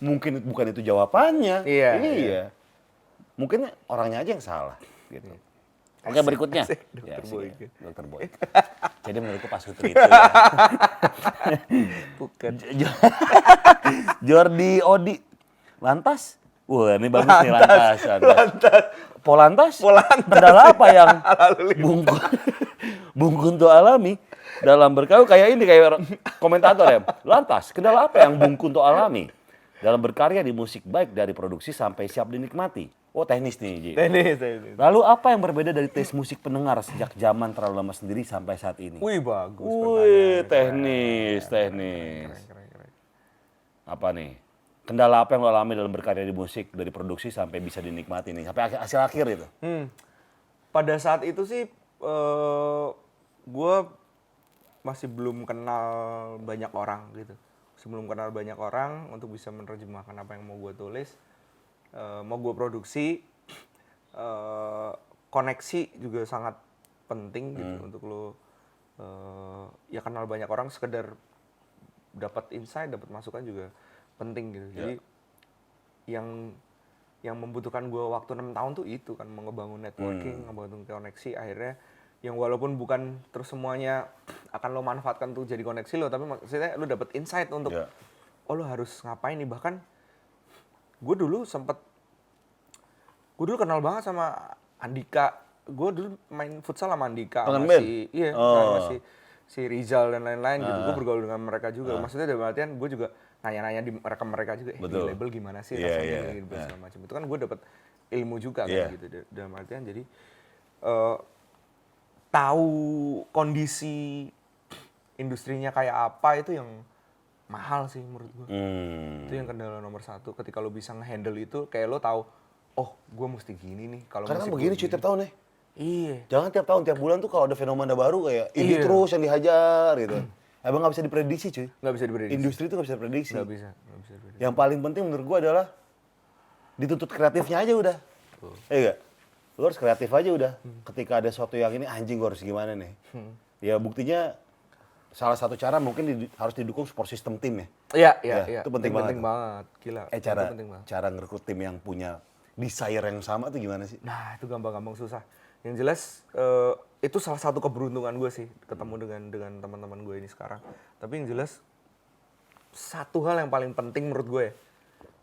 mungkin bukan itu jawabannya. Iya, Iya. Mungkin orangnya aja yang salah gitu. Oke berikutnya. asik, Ya, asik Boy. ya, Dr. Boy. Jadi menurutku pas itu itu ya. Bukan. Jo- Jordi Odi. Lantas? Wah ini bagus nih lantas. Lantas. Polantas? Polantas. Kendala apa yang Bung, Bung Kunto alami dalam berkayu kayak ini kayak komentator ya. Lantas, kendala apa yang Bung Kunto alami dalam berkarya di musik baik dari produksi sampai siap dinikmati? Oh teknis nih, Ji. Tenis, tenis. Lalu apa yang berbeda dari tes musik pendengar sejak zaman terlalu lama sendiri sampai saat ini? Wih, bagus. Wih, teknis, teknis. Keren, keren. Apa nih? Kendala apa yang lo alami dalam berkarya di musik dari produksi sampai bisa dinikmati nih sampai hasil akhir itu? Hmm. Pada saat itu sih eh gue masih belum kenal banyak orang gitu. Masih belum kenal banyak orang untuk bisa menerjemahkan apa yang mau gue tulis, eh, mau gue produksi. eh koneksi juga sangat penting gitu untuk lo eh, ya kenal banyak orang sekedar dapat insight, dapat masukan juga penting gitu. Jadi yang yang membutuhkan gue waktu enam tahun tuh itu kan mau ngebangun networking, ngebangun koneksi akhirnya yang walaupun bukan terus semuanya akan lo manfaatkan tuh jadi koneksi lo tapi maksudnya lo dapet insight untuk Iya. oh lo harus ngapain nih bahkan gue dulu sempet gue dulu kenal banget sama Andika. Gue dulu main futsal sama Andika Kangen sama si iya Oh. Ah. sama si si Rizal dan lain-lain gitu. Gue bergaul dengan mereka juga. Maksudnya dalam artian gue juga nanya-nanya di mereka mereka juga eh, di label gimana sih? Iya, rasanya iya, gitu, iya. segala macam. Itu kan gue dapet ilmu juga Iya. kan gitu. Da- dalam artian jadi eh, tahu kondisi industrinya kayak apa itu yang mahal sih menurut gue Hmm. itu yang kendala nomor satu ketika lo bisa ngehandle itu kayak lo tahu oh gue mesti gini nih kalau Karena kan begini cuy tiap tahun ya. iya Jangan tiap tahun, tiap bulan tuh kalau ada fenomena baru kayak ini Iya. terus yang dihajar gitu. Emang nggak bisa diprediksi cuy. nggak bisa diprediksi Industri itu nggak bisa diprediksi. nggak bisa nggak bisa diprediksi Yang paling penting menurut gua adalah dituntut kreatifnya aja udah. Iya gak? Lu harus kreatif aja udah. Ketika ada sesuatu yang ini anjing gua harus gimana nih. Ya buktinya salah satu cara mungkin di- harus didukung support system tim ya. iya iya Ya, iya itu penting banget. penting banget gila Eh cara penting banget cara ngerekrut tim yang punya desire yang sama tuh gimana sih? Nah itu gampang-gampang susah. Yang jelas eh, itu salah satu keberuntungan gue sih ketemu dengan dengan teman-teman gue ini sekarang. Tapi yang jelas satu hal yang paling penting menurut gue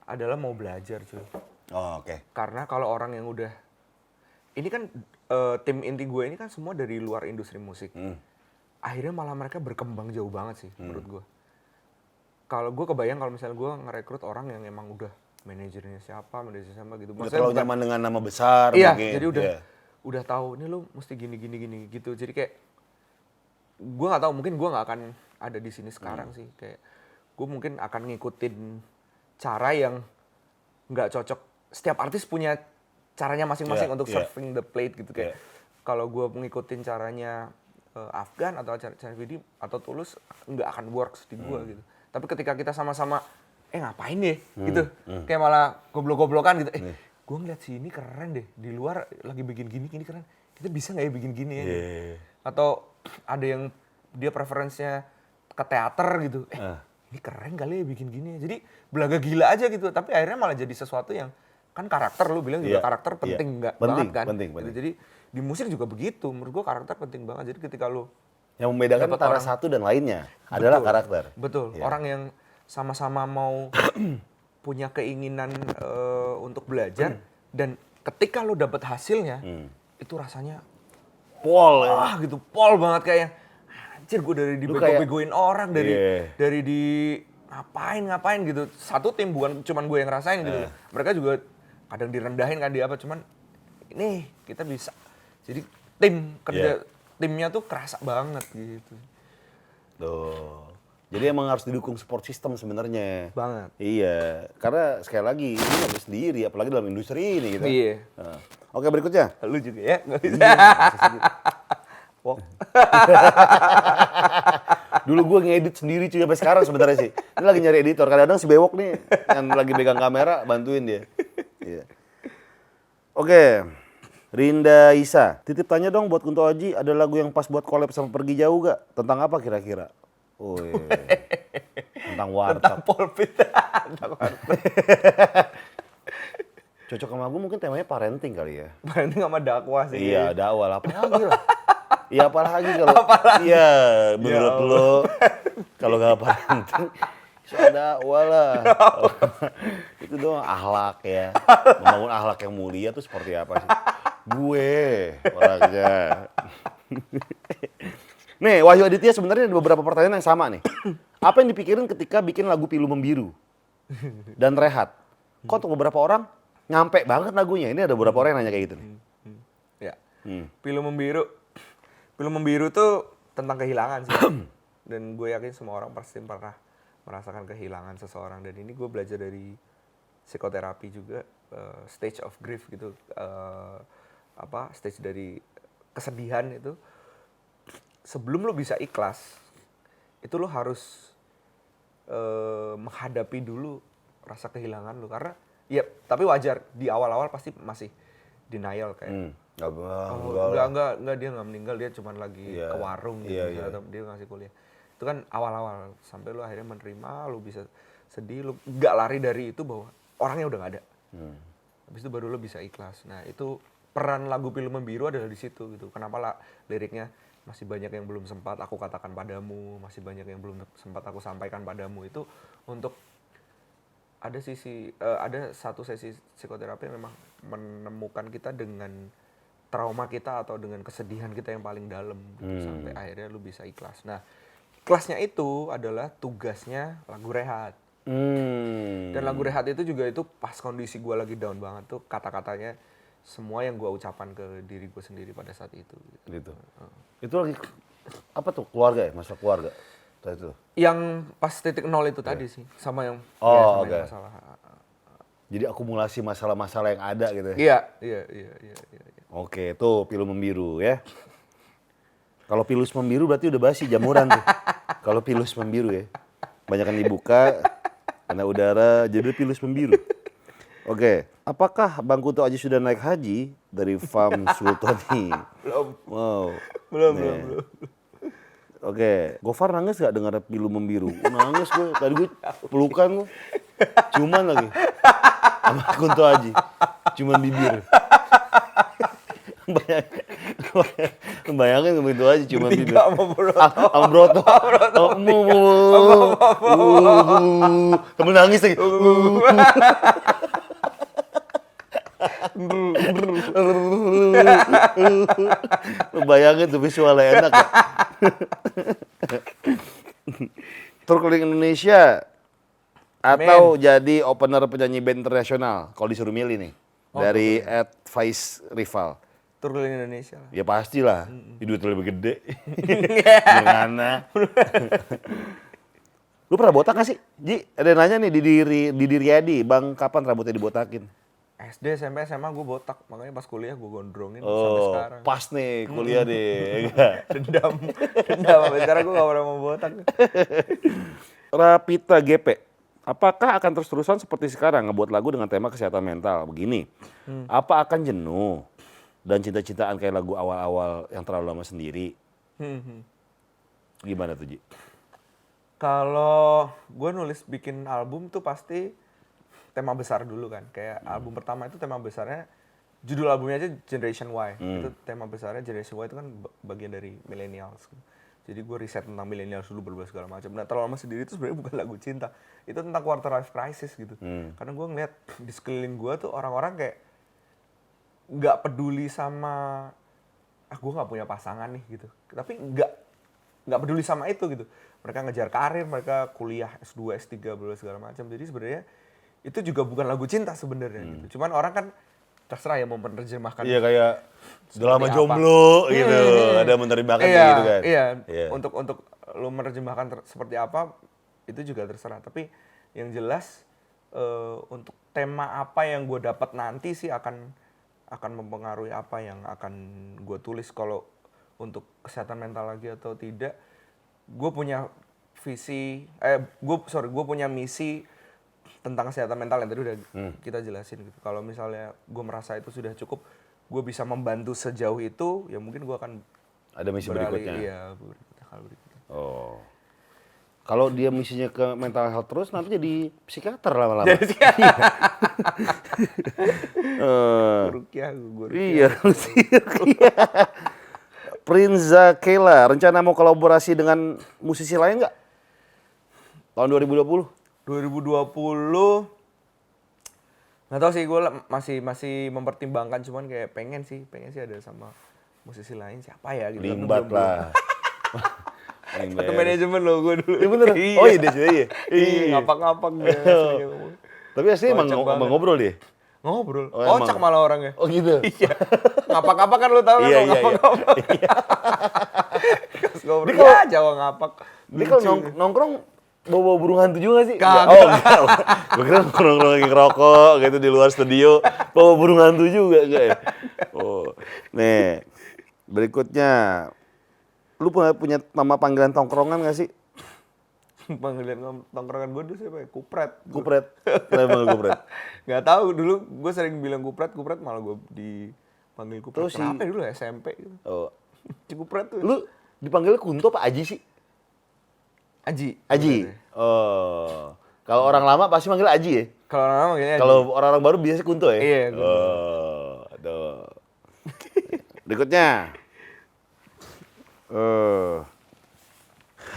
adalah mau belajar cuy. Oh, oke. Karena kalau orang yang udah ini kan eh, tim inti gue ini kan semua dari luar industri musik. Hmm. Akhirnya malah mereka berkembang jauh banget sih menurut gue. Kalau gue kebayang kalau misalnya gue ngerekrut orang yang emang udah manajernya siapa, manajernya siapa gitu. Udah terlalu nyaman dengan nama besar Iya, mungkin. jadi udah Iya. udah tahu nih lu mesti gini gini gini gitu. Jadi kayak gue nggak tahu mungkin gue nggak akan ada di sini Hmm. sekarang sih. Kayak gue mungkin akan ngikutin cara yang nggak cocok. Setiap artis punya caranya masing-masing Iya, untuk iya. surfing the plate gitu kayak. Kalau gue ngikutin caranya eh, Afgan atau Vidi atau Tulus nggak akan works di gue Hmm. gitu. Tapi ketika kita sama-sama eh ngapain deh gitu, kayak malah goblok-goblokan gitu. Eh, gue ngeliat si ini keren deh di luar lagi bikin gini gini keren. Kita bisa nggak ya bikin gini ya? gitu. Iya. Atau ada yang dia preferensinya ke teater gitu. Eh, Ah. ini keren kali ya bikin gini. ya. Jadi belaga gila aja gitu. Tapi akhirnya malah jadi sesuatu yang kan karakter lu bilang juga Iya, karakter iya. penting nggak Penting, banget kan? penting, Gitu. penting. Jadi di musik juga begitu. Menurut gua karakter penting banget. Jadi ketika lu Yang membedakan antara orang- satu dan lainnya adalah Betul. karakter. Betul. Iya. Orang yang sama-sama mau punya keinginan eh, untuk belajar dan ketika lo dapet hasilnya Hmm. itu rasanya Pol ya. wah gitu pol banget kayak anjir gue dari dibego-begoin orang dari Iya. dari di ngapain ngapain gitu satu tim bukan cuman gue yang ngerasain gitu Iya. mereka juga kadang direndahin kan di apa cuman ini kita bisa jadi tim kerja Iya. timnya tuh kerasa banget gitu Tuh. Jadi emang harus didukung support system sebenarnya. Banget. Iya, karena sekali lagi ini nggak bisa sendiri, apalagi dalam industri ini gitu. Iya. Nah. Oke berikutnya. Lu juga ya? Nggak bisa. Wok. Dulu gue ngedit sendiri cuy sampai sekarang sebenarnya sih. Ini lagi nyari editor. Kadang-kadang si Bewok nih yang lagi pegang kamera bantuin dia. Iya. Oke. Rinda Isa, titip tanya dong buat Kunto Aji, ada lagu yang pas buat collab sama Pergi Jauh gak? Tentang apa kira-kira? Woi. Tentang warteg. Tentang polpit. Tentang warteg. Cocok sama gue mungkin temanya parenting kali ya. Parenting sama dakwah sih. Iya, dakwah apa lagi lah. Iya apalagi kalau iya menurut Ya lo kalau nggak parenting soal dakwah lah. itu doang ahlak ya. Membangun ahlak yang mulia tuh seperti apa sih? Gue orangnya. Nih, Wahyu Aditya sebenarnya ada beberapa pertanyaan yang sama nih. Apa yang dipikirin ketika bikin lagu Pilu Membiru dan Rehat? Kok untuk beberapa orang nyampe banget lagunya. Ini ada beberapa orang yang nanya kayak gitu nih. Ya. Hmm. Pilu membiru. Pilu membiru tuh tentang kehilangan sih. dan gue yakin semua orang pasti pernah merasakan kehilangan seseorang. Dan ini gue belajar dari psikoterapi juga, eh, stage of grief gitu. eh, apa stage dari kesedihan itu. Sebelum lo bisa ikhlas, itu lo harus eh, menghadapi dulu rasa kehilangan lo. Karena ya tapi wajar di awal-awal pasti masih denial kayak Hmm. Nggak, Oh, enggak, enggak, enggak, enggak, dia nggak meninggal, dia cuma lagi Iya, ke warung gitu, iya, misalnya, iya. atau dia ngasih kuliah. Itu kan awal-awal, sampai lu akhirnya menerima, lu bisa sedih, lu nggak lari dari itu bahwa orangnya udah nggak ada. Hmm. Habis itu baru lu bisa ikhlas. Nah itu peran lagu Pilu Membiru adalah di situ gitu. Kenapa lah liriknya masih banyak yang belum sempat aku katakan padamu, masih banyak yang belum sempat aku sampaikan padamu itu untuk ada sisi eh, ada satu sesi psikoterapi yang memang menemukan kita dengan trauma kita atau dengan kesedihan kita yang paling dalam gitu, sampai akhirnya lu bisa ikhlas. Nah, ikhlasnya itu adalah tugasnya lagu rehat. Hmm. Dan lagu rehat itu juga itu pas kondisi gua lagi down banget tuh kata-katanya semua yang gua ucapan ke diri gue sendiri pada saat itu. gitu. gitu. Itu lagi apa tuh keluarga ya, masalah keluarga. Itu. Yang pas titik nol itu tadi sih, sama yang, Iya. Oh, ya, sama yang oke. masalah. Jadi akumulasi masalah-masalah yang ada gitu ya. Iya, iya, iya, iya, iya. iya. Oke, tuh pilu membiru ya. Kalau pilus membiru berarti udah basi jamuran tuh. Kalau pilus membiru ya. Banyakan dibuka karena udara jadi pilus membiru. Oke, apakah Bang Kuto Aji sudah naik haji dari Farm Sultani? Belum, Wow. belum, Nih. belum, belum. Oke, Gofar nangis gak dengar pilu membiru? Nangis gue, tadi gue pelukan gue. Cuman lagi. Sama Kunto Aji. Cuman bibir. Bayangin, bayangin sama Kunto Aji cuman bibir. Sama. Ah, Sama Broto. Oh, mu, mu, mu. Uh, Temen nangis lagi. Uh. Bayangin tuh visualnya enak ya. Tour keliling Indonesia atau jadi opener penyanyi band internasional kalau disuruh milih nih dari Ed Vice Rival. Tur keliling Indonesia lah. Ya pastilah, hmm. duitnya lebih gede. Gimana? Lu pernah botak gak sih? Ji, ada yang nanya nih di diri di diri Adi, Bang kapan rambutnya dibotakin? SD, SMP, SMA gue botak. Makanya pas kuliah gue gondrongin sampai Oh, sekarang. pas nih kuliah deh. enggak? Dendam. Dendam sampai sekarang gue gak pernah mau botak. Rapita GP. Apakah akan terus-terusan seperti sekarang ngebuat lagu dengan tema kesehatan mental? Begini, apa akan jenuh dan cinta-cintaan kayak lagu awal-awal yang terlalu lama sendiri? Hmm, hmm. Gimana tuh Ji? Kalau gue nulis bikin album tuh pasti tema besar dulu kan. Kayak album pertama itu tema besarnya judul albumnya aja Generation Y. Itu tema besarnya Generation Y itu kan ba- bagian dari millennials. Jadi gue riset tentang millennials dulu berbagai segala macam. Nah terlalu lama sendiri itu sebenarnya bukan lagu cinta. Itu tentang quarter life crisis gitu. Karena gue ngeliat di sekeliling gue tuh orang-orang kayak nggak peduli sama ah gue nggak punya pasangan nih gitu. Tapi nggak nggak peduli sama itu gitu. Mereka ngejar karir, mereka kuliah S2, S3, berbagai segala macam. Jadi sebenarnya itu juga bukan lagu cinta sebenarnya gitu. Cuman orang kan terserah ya mau menerjemahkan Iya kayak udah lama apa. jomblo gitu, Hmm. ada menerjemahkan iya, gitu kan. Iya, Iya. untuk untuk lu menerjemahkan ter- seperti apa itu juga terserah. Tapi yang jelas eh, untuk tema apa yang gue dapat nanti sih akan akan mempengaruhi apa yang akan gue tulis kalau untuk kesehatan mental lagi atau tidak. Gue punya visi, eh gue sorry gue punya misi tentang kesehatan mental yang tadi udah kita jelasin gitu. Kalau misalnya gue merasa itu sudah cukup, gue bisa membantu sejauh itu, ya mungkin gue akan Ada misi beralih. berikutnya. Iya, berikutnya kalau berikutnya. Oh. Kalau dia misinya ke mental health terus nanti jadi psikiater lama-lama. Iya. Eh, Rukiah, gue iya, iya. Prince Zakela, rencana mau kolaborasi dengan musisi lain nggak? Tahun 2020? 2020 nggak tahu sih gue masih masih mempertimbangkan cuman kayak pengen sih pengen sih ada sama musisi lain siapa ya gitu Limbat lah. Satu beres. manajemen lo gue dulu. Iya bener. Oh iya dia sudah iya. Iya, ngapak-ngapak dia. Tapi asli emang, Kocak emang banget. ngobrol dia. Ngobrol. Oh, emang. Kocak malah orangnya. Oh gitu. Iya. Ngapak-ngapak kan lu tahu kan Iya, iya, iya. ngapak-ngapak. Pas ngobrol. Dia Ya, Jawa ngapak. Dia kalau nong nongkrong bawa burung hantu juga sih? Kagak. Oh enggak. Gue kira nongkrong lagi ngerokok gitu di luar studio. Bawa burung hantu juga enggak ya? Oh. Nih. Berikutnya. Lu punya, punya nama panggilan tongkrongan gak sih? Panggilan tongkrongan gue dulu siapa ya? Kupret. Kupret. Kenapa kupret? Gak tahu dulu gue sering bilang kupret, kupret malah gue dipanggil kupret. Terus si- Kenapa ya dulu SMP gitu. Oh. Si kupret tuh. Lu dipanggil Kunto apa Aji sih? Aji. Aji. Oh. Kalau orang lama pasti manggil Aji ya? Kalau orang kayaknya Aji. Kalau orang-orang baru biasanya Kunto ya? Iya, Kunto. Oh, aduh. Berikutnya. Eh.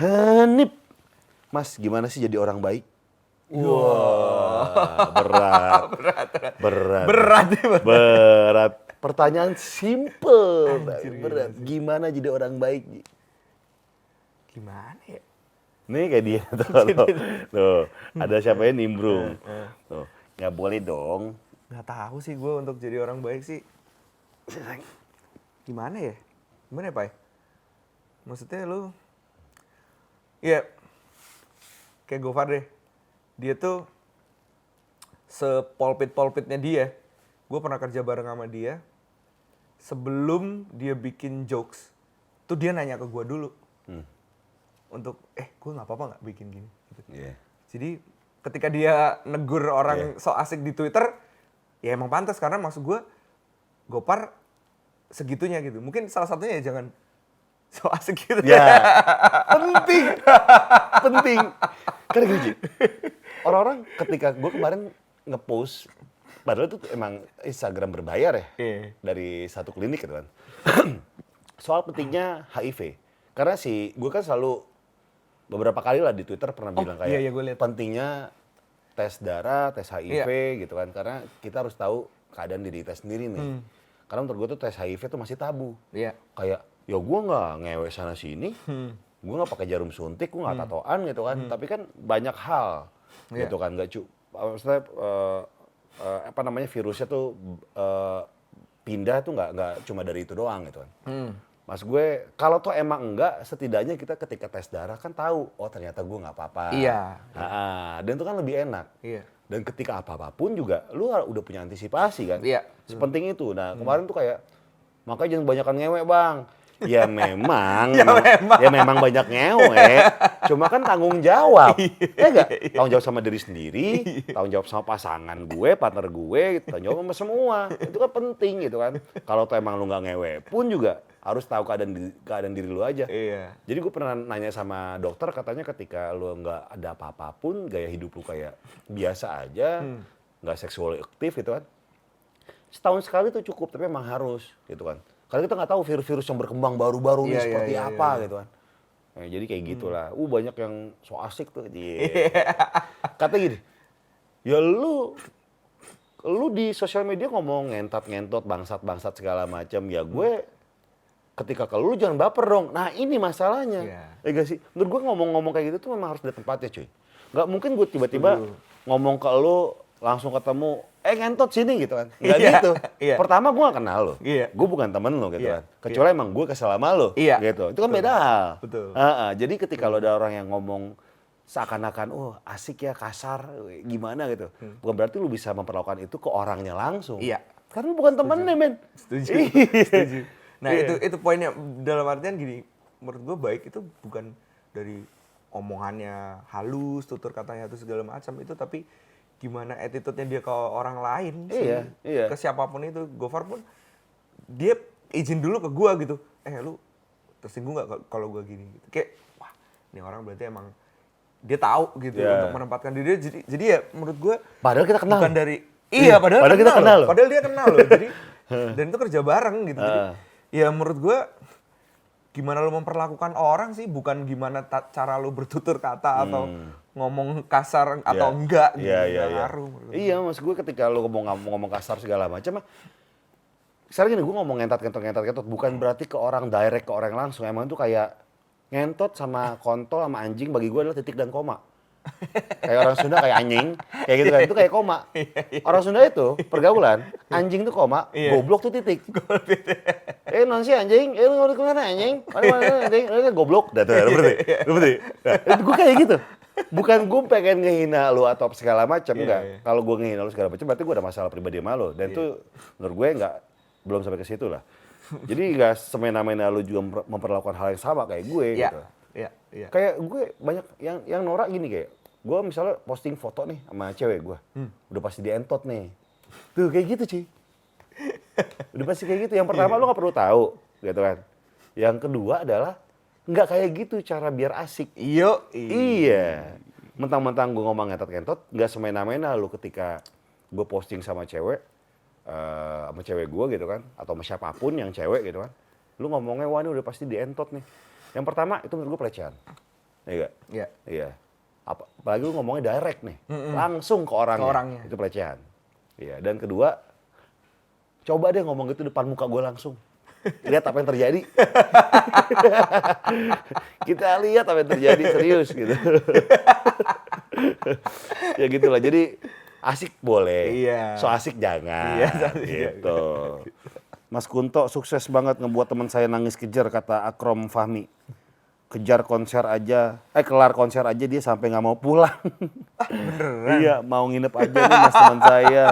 Hanif. Mas, gimana sih jadi orang baik? Wah, berat. berat. Berat. Berat ya, Bang. Berat. Pertanyaan simple, tapi berat. Gimana jadi orang baik? Gimana ya? Nih kayak dia tuh, tuh, tuh. ada siapa yang nimbrung. Tuh, nggak boleh dong. Gak tahu sih gue untuk jadi orang baik sih. Gimana ya? Gimana ya, Pai? Maksudnya lu... Iya. Kayak Gofar deh. Dia tuh... Sepolpit-polpitnya dia. Gue pernah kerja bareng sama dia. Sebelum dia bikin jokes. Tuh dia nanya ke gue dulu. Hmm. Untuk, eh gue gak apa-apa gak bikin gini? Gitu. Iya. Jadi ketika dia negur orang so asik di Twitter, ya emang pantas karena maksud gue Gopar segitunya gitu. Mungkin salah satunya ya jangan so asik gitu. Ya, penting, penting. Karena gini, orang-orang ketika gue kemarin ngepost, padahal itu emang Instagram berbayar ya, Iya. dari satu klinik gitu kan. Soal pentingnya HIV. Karena si, gue kan selalu beberapa kali lah di Twitter pernah bilang kayak iya, iya, gue liat. pentingnya tes darah, tes HIV gitu kan. Karena kita harus tahu keadaan diri kita sendiri nih. Karena menurut gue tuh tes HIV tuh masih tabu Iya. kayak ya gue nggak ngewe sana sini Hmm. Gue nggak pakai jarum suntik gue nggak tatoan gitu kan. Tapi kan banyak hal Iya. gitu kan. Nggak cu maksudnya eh, eh, apa namanya virusnya tuh eh, pindah tuh nggak nggak cuma dari itu doang gitu kan. Hmm. mas gue kalau tuh emang enggak setidaknya kita ketika tes darah kan tahu oh ternyata gue nggak apa-apa. Iya. Ah, dan itu kan lebih enak. Iya. dan ketika apa-apapun juga lu udah punya antisipasi kan. Iya. sepenting itu. Nah kemarin tuh kayak makanya jangan banyakan ngewe bang ya memang. Ya memang. ya memang banyak ngewe. Cuma kan tanggung jawab. Ya enggak tanggung jawab sama diri sendiri tanggung jawab sama pasangan gue partner gue tanggung jawab sama semua. Itu kan penting gitu kan. Kalau tuh emang lu nggak ngewe pun juga harus tahu keadaan diri, keadaan diri lu aja. Iya. jadi gue pernah nanya sama dokter katanya ketika lu nggak ada apa-apa pun gaya hidup lu kayak biasa aja, nggak seksual aktif gitu kan. Setahun sekali tuh cukup, tapi emang harus gitu kan. Karena kita nggak tahu virus-virus yang berkembang baru-baru nih Iya, iya, seperti iya, apa iya. gitu kan. Nah, jadi kayak gitulah. Uh banyak yang so asik tuh. Iya. Kata gini, ya lu lu di sosial media ngomong ngentot-ngentot, bangsat-bangsat segala macam. Ya gue ketika ke lu jangan baper dong. Nah ini masalahnya. Iya. Ya gak sih? Menurut gue ngomong-ngomong kayak gitu tuh memang harus ada tempatnya cuy. Nggak mungkin gue tiba-tiba ngomong ke lu langsung ketemu, eh ngentot sini gitu kan. Enggak Iya, gitu. iya. Pertama gue gak kenal lo. Iya. Gue bukan temen lo gitu Iya, kan. Kecuali emang gue kesel sama lo. Iya. Gitu. Itu kan beda hal. Betul. Ah, ah. Jadi ketika lo ada orang yang ngomong seakan-akan, oh asik ya kasar, gimana gitu. Bukan berarti lu bisa memperlakukan itu ke orangnya langsung. Hmm. Iya. Karena lu bukan temennya men. Setuju. Iya. Setuju. Nah Iya. itu itu poinnya dalam artian gini, menurut gue baik itu bukan dari omongannya halus, tutur katanya itu segala macam itu, tapi gimana attitude-nya dia ke orang lain sih. Iya, iya. ke siapa pun itu. Gofar pun dia izin dulu ke gue gitu, eh lu tersinggung nggak kalau- gue gini? Gitu. Kayak wah ini orang berarti emang dia tahu gitu Iya. untuk menempatkan diri. Jadi jadi ya menurut gue Padahal kita kenal. bukan dari iya padahal, padahal kita kenal loh. padahal dia kenal loh jadi dan itu kerja bareng gitu jadi Ah. ya menurut gua gimana lu memperlakukan orang sih bukan gimana cara lu bertutur kata atau ngomong kasar atau. Iya. enggak gitu Iya, iya, nggak iya. ngaruh menurut gua. Iya, mas gue ketika lu ngomong ngomong kasar segala macam, sekarang gini gue ngomong ngentot ngentot ngentot ngentot bukan berarti ke orang direct ke orang langsung. Emang itu kayak ngentot sama kontol sama anjing bagi gue adalah titik dan koma. kayak orang Sunda kayak anjing, kayak gitu kan. Itu kayak koma. Orang Sunda itu pergaulan, anjing tuh koma, Iya. goblok tuh titik. eh non sih anjing, eh lu ngomong ke mana anjing? Mana mana anjing, eh goblok. Dah tuh, berarti, berarti. Nah, gue kayak gitu. Bukan gue pengen ngehina lu atau segala macam Iya, enggak. iya. Kalau gue ngehina lu segala macam, berarti gue ada masalah pribadi sama lu. Dan itu menurut gue nggak belum sampai ke situ lah. Jadi nggak semena-mena lu juga memper- memperlakukan hal yang sama kayak gue iya gitu. iya iya Kayak gue banyak yang yang norak gini kayak gue misalnya posting foto nih sama cewek gue, Hmm. udah pasti dientot nih. Tuh kayak gitu cuy. udah pasti kayak gitu. Yang pertama lu nggak perlu tahu, gitu kan. Yang kedua adalah nggak kayak gitu cara biar asik. iyo Iya. Mentang-mentang gue ngomong ngentot-ngentot, nggak semena-mena lu ketika gue posting sama cewek, eh sama cewek gue gitu kan, atau sama siapa pun yang cewek gitu kan, lu ngomongnya wah ini udah pasti dientot nih. Yang pertama itu menurut gue pelecehan. Iya nggak? iya Iya. Apa, apalagi lu ngomongnya direct nih, langsung ke orangnya. Ke orangnya. Itu pelecehan. Iya. Dan kedua, coba deh ngomong gitu depan muka gue langsung. Lihat apa yang terjadi. Kita lihat apa yang terjadi serius gitu. ya gitulah. Jadi asik boleh. Iya. So asik jangan. Iya, so asik gitu. Mas Kunto sukses banget ngebuat teman saya nangis kejar kata Akrom Fahmi. Kejar konser aja, eh kelar konser aja dia sampai nggak mau pulang. beneran iya, mau nginep aja nih mas teman saya.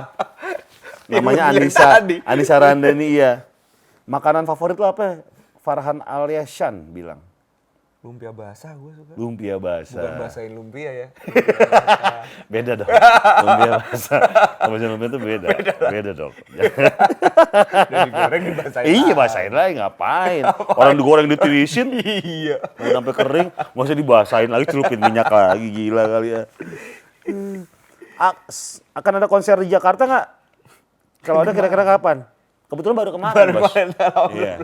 Namanya Yang Anissa. Anissa Randani iya. Makanan favorit lo apa? Farhan Aliashan bilang. lumpia basah gue suka Lumpia basah. bukan basahin lumpia ya Beda dong. Lumpia basah. Sama lumpia itu beda. Beda, dong. Udah digoreng dibasahin iya, basahin lagi ngapain? Orang digoreng ditirisin, iya udah sampai kering, nggak usah dibasahin lagi, celupin minyak lagi, gila kali ya. A- s- akan ada konser di Jakarta nggak? Kalau ada kira-kira kapan? Kebetulan baru kemarin, Baru Bos. kemarin, Iya.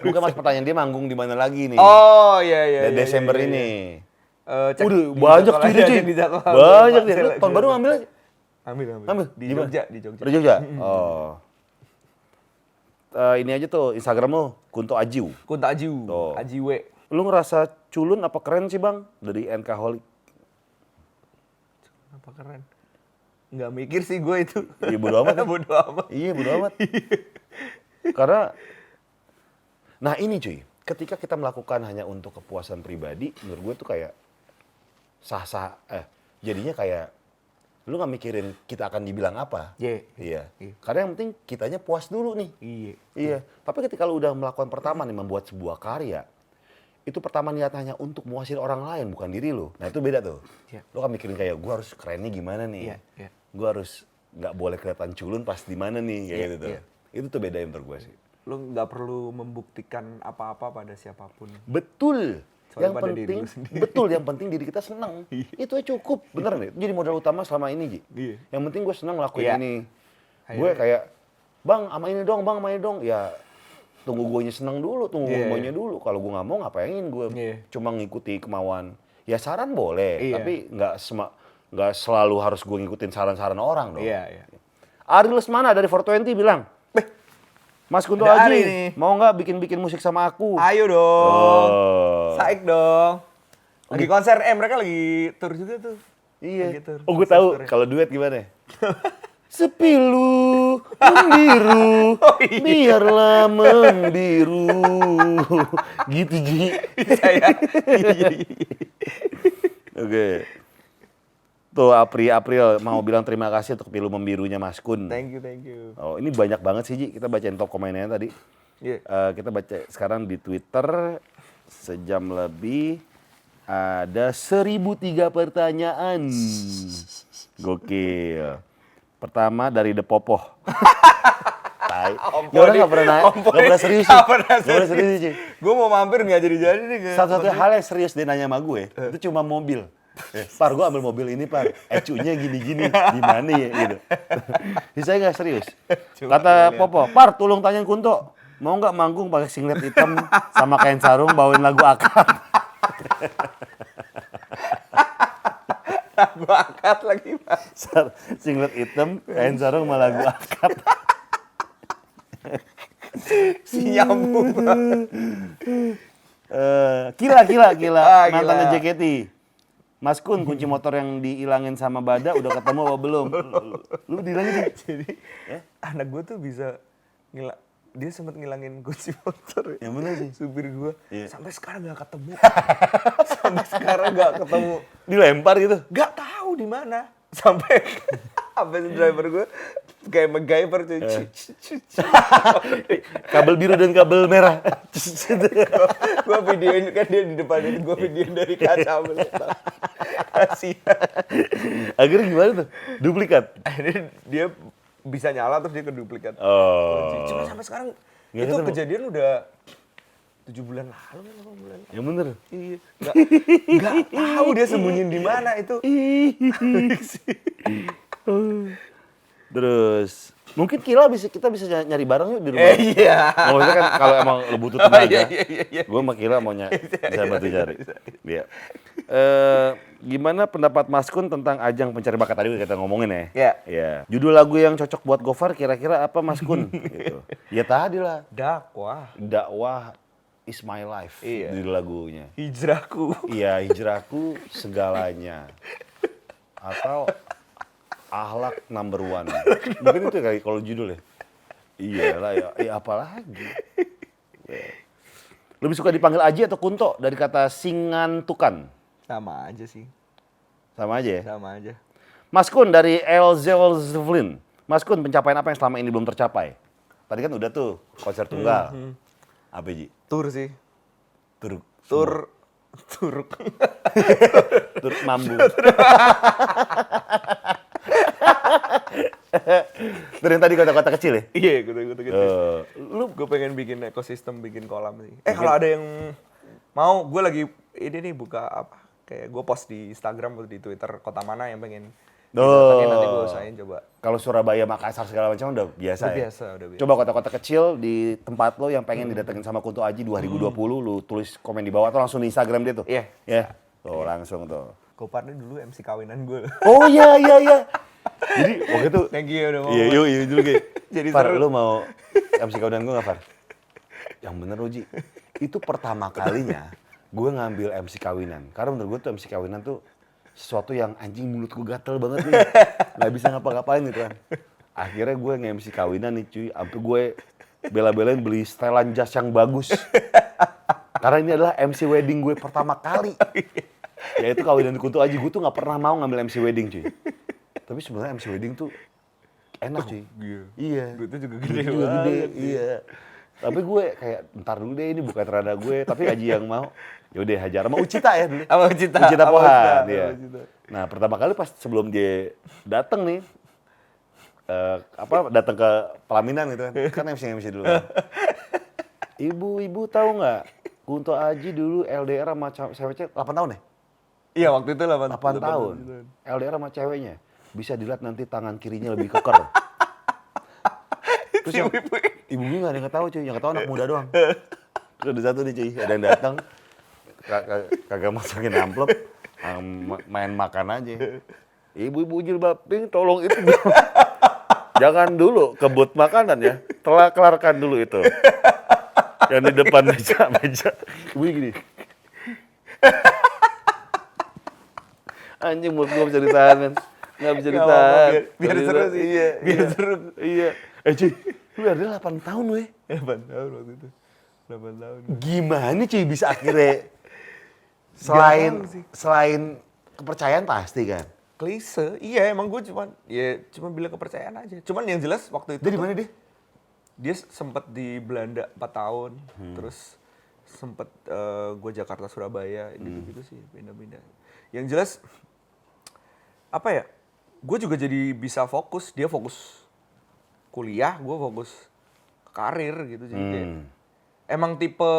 Bukan mas pertanyaan dia manggung di mana lagi nih? oh iya iya Di iya, Desember iya, iya. ini. Eh, cek Udah banyak tuh dia, jadwal. Banyak dia. Tahun baru ngambil aja. ambil ambil Ambil? di Di? Jogja di Jogja Di Jogja? Oh. Eh, ini aja tuh Instagram lu, Kunto Ajiu. Kunta Ajiu Tuh. Ajiwe Lu ngerasa culun apa keren sih bang dari NK Holic? apa keren nggak mikir sih gue itu Iya bodo amat. ya. bodo amat Iya bodo amat. Karena, nah ini cuy, ketika kita melakukan hanya untuk kepuasan pribadi, menurut gue tuh kayak sah-sah, eh jadinya kayak lu nggak mikirin kita akan dibilang apa. Iya. Iya. Iya. Karena yang penting kitanya puas dulu nih. iya Iya. Tapi ketika lu udah melakukan pertama nih membuat sebuah karya, itu pertama niat hanya untuk muasin orang lain bukan diri lu. Nah itu beda tuh. Iya. Lu kan mikirin kayak gua harus kerennya gimana nih. Iya, iya. Gua harus nggak boleh kelihatan culun pas di mana nih kayak Iya, gitu tuh. iya. Itu tuh beda yang gua sih. lu nggak perlu membuktikan apa-apa pada siapa pun Betul. Soalnya yang diri penting sendiri. betul yang penting diri kita senang. itu aja cukup. Bener nih. Itu jadi modal utama selama ini, Ji. Iya. Yang penting gue senang ngelakuin Iya. ini. Gue kayak Bang, sama ini dong, Bang, sama ini dong. Ya tunggu gue senang dulu, tunggu Iya, gue maunya dulu. Kalau gue nggak mau ngapain gue Iya. cuma ngikuti kemauan. Ya saran boleh, Iya. tapi nggak sema nggak selalu harus gue ngikutin saran-saran orang dong. iya iya Ari Lesmana dari 420 bilang, Mas Kunto Ada Aji, nih. mau nggak bikin-bikin musik sama aku? ayo dong Oh. saik dong lagi konser eh mereka lagi tour juga tuh Iya. Lagi tour. Oh gue tahu kalau duet gimana? Sepilu membiru, Oh, iya. biarlah membiru. gitu Ji. Iya, iya, iya. Oke. Tuh April April mau bilang terima kasih untuk pilu membirunya Mas Kun. Thank you, thank you. Oh ini banyak banget sih Ji. Kita bacain top komennya tadi. Iya. Eh, kita baca sekarang di Twitter sejam lebih ada 1003 pertanyaan. Gokil. Pertama dari The Popoh. Tai. Ya nggak pernah nanya, nggak pernah serius sih. Nggak pernah serius sih. Gue mau mampir nggak jadi-jadi nih. Satu-satunya hal yang serius dia nanya sama gue, itu cuma mobil. Eh, par, gue ambil mobil ini, par. Ecunya gini-gini, gimana ya, gitu. Jadi saya nggak serius. Kata Popo, par, tolong tanyain Kunto, mau nggak manggung pakai singlet hitam sama kain sarung bawain lagu akar? Gue angkat lagi, Pak. Singlet hitam, kain sarung sama lagu akar. Si nyambung. Eh, kila, kila, kila. Ah, Mantannya. JKT. Mas Kun, kunci motor yang dihilangin sama Bada udah ketemu apa belum? Lu, dihilangin di- Jadi anak gue tuh bisa ngila dia sempat ngilangin kunci motor. Yang bener sih. Supir gue Iya. sampai sekarang nggak ketemu. sampai sekarang nggak ketemu. Dilempar gitu. Nggak tahu di mana. Sampai si driver gue kayak MacGyver cuy. Eh. kabel biru dan kabel merah. gue videoin kan dia di depan ini gue videoin dari kaca. Kasihan. Akhirnya gimana tuh? Duplikat. Dia bisa nyala terus dia keduplikat. Oh. Cuma sampai sekarang Nggak itu kejadian udah tujuh bulan lalu kan delapan bulan lalu. Yang bener. Iya. Nggak, nggak tahu dia sembunyiin di mana itu. Terus mungkin Kila bisa kita bisa ny- nyari barang yuk di rumah. Eh iya. Oh, maksudnya kan kalau emang lu butuh tenaga, iya, iya, iya, iya. gue sama Kila mau ny- bisa bantu cari. Iya. Eh, gimana pendapat Mas Kun tentang ajang pencari bakat tadi kita ngomongin ya? Iya. Iya. Judul lagu yang cocok buat Gofar kira-kira apa Mas Kun? gitu. Ya tadi lah. Dakwah. Dakwah is my life. Iya. Judul lagunya. Hijrahku. Iya, hijrahku segalanya. Atau ahlak number one. Mungkin itu kali kalau judul ya. Iya lah ya, ya apalagi. Ya. Lebih suka dipanggil Aji atau Kunto dari kata singantukan? Sama aja sih. Sama aja ya. Sama aja. Mas Kun dari El Zelzvlin. Mas Kun, pencapaian apa yang selama ini belum tercapai? Tadi kan udah tuh, konser tunggal. Apa Ji? Tur sih. Turuk. Tur. Turuk. Turut mambu. Itu yang tadi kota-kota kecil ya? Iya, gitu gitu. Eh, Lu gue pengen bikin ekosistem, bikin kolam sih. Eh kalau ada yang mau, gue lagi ini nih buka apa? Kayak gue post di Instagram atau di Twitter kota mana yang pengen didatengin, nanti gue Oh. usahain coba. Kalau Surabaya, Makassar segala macam udah biasa Udah ya? biasa, udah biasa. Coba kota-kota kecil di tempat lo yang pengen didatengin sama Kunto Aji 2020, lu tulis komen di bawah atau langsung di Instagram dia tuh? Iya. Ya, tuh langsung tuh. Gopar ini dulu MC kawinan gue. Oh iya, iya, iya. Jadi waktu itu, Thank you udah mau. iya, yuk, iya dulu kayak. Jadi Far, seru. lu mau MC kawinan gue gak, Far? Yang bener, Uji. Itu pertama kalinya gue ngambil MC kawinan. Karena menurut gue tuh MC kawinan tuh sesuatu yang anjing mulut gue gatel banget nih. Gak bisa ngapa-ngapain gitu kan. Akhirnya gue nge-MC kawinan nih cuy. Sampai gue bela-belain beli setelan jas yang bagus. Karena ini adalah MC wedding gue pertama kali. Ya itu kawinan di Kunto Aji. Gue tuh gak pernah mau ngambil MC wedding cuy. Tapi sebenarnya MC wedding tuh enak cuy. iya. Iya. Duitnya juga Duitnya gede juga gede. Iya. Tapi gue kayak ntar dulu deh ini bukan terada gue, tapi Aji yang mau. Yaudah hajar sama Ucita ya dulu. Sama Ucita, Ucita Pohan. Sama Ucita. Nah pertama kali pas sebelum dia datang nih, eh, apa datang ke pelaminan gitu kan, kan MC MC dulu. kan. Ibu-ibu tahu nggak? Kunto Aji dulu LDR sama cewek 8 tahun ya? Iya waktu itu 8, 8 tahun. LDR sama ceweknya. Bisa dilihat nanti tangan kirinya lebih keker. Terus yang, ibu ibu-ibu gak ada yang tahu cuy, yang tahu anak muda doang. Terus ada satu nih cuy, ada yang datang, kagak masukin amplop, ma- main makan aja. Ibu-ibu jilbab pink, tolong itu jangan dulu kebut makanan ya, telah kelarkan dulu itu. Yang di depan meja, meja. Ibu gini. Anjing mulut gue bisa ditahan. men. Nggak bisa ditahan. biar- biar seru sih. Iya, Biar iya. seru. Iya. Eh cuy, lu ada 8 tahun weh. 8 tahun waktu itu. 8 tahun. Gimana cuy bisa akhirnya selain selain kepercayaan pasti kan. Klise, iya emang gue cuman ya cuma bilang kepercayaan aja. Cuman yang jelas waktu itu Dia di mana dia? dia sempat di Belanda 4 tahun, Hmm. terus sempet gue Jakarta Surabaya Hmm. gitu-gitu sih pindah-pindah. Yang jelas apa ya? Gue juga jadi bisa fokus, dia fokus kuliah, gue fokus karir gitu jadi kayak Hmm. emang tipe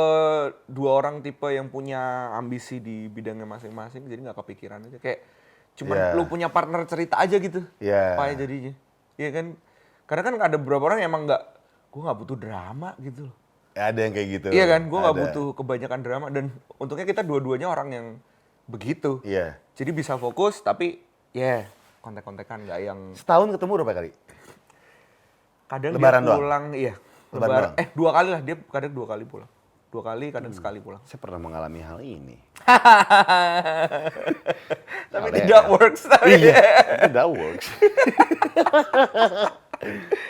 dua orang tipe yang punya ambisi di bidangnya masing-masing jadi nggak kepikiran aja kayak cuman Iya. lu punya partner cerita aja gitu Iya. apa ya jadinya iya kan karena kan ada beberapa orang yang emang nggak gue nggak butuh drama gitu loh Ya, ada yang kayak gitu. iya kan gue nggak butuh kebanyakan drama dan untungnya kita dua-duanya orang yang begitu Iya. jadi bisa fokus tapi ya kontek-kontekan nggak yang Setahun ketemu berapa kali? kadang Lebaran dia doang? pulang iya Lebaran lebaran doang? eh dua kali lah dia kadang dua kali pulang dua kali kadang Hmm. sekali pulang Saya pernah mengalami hal ini. tapi LDR. tidak works tapi Iya, that works.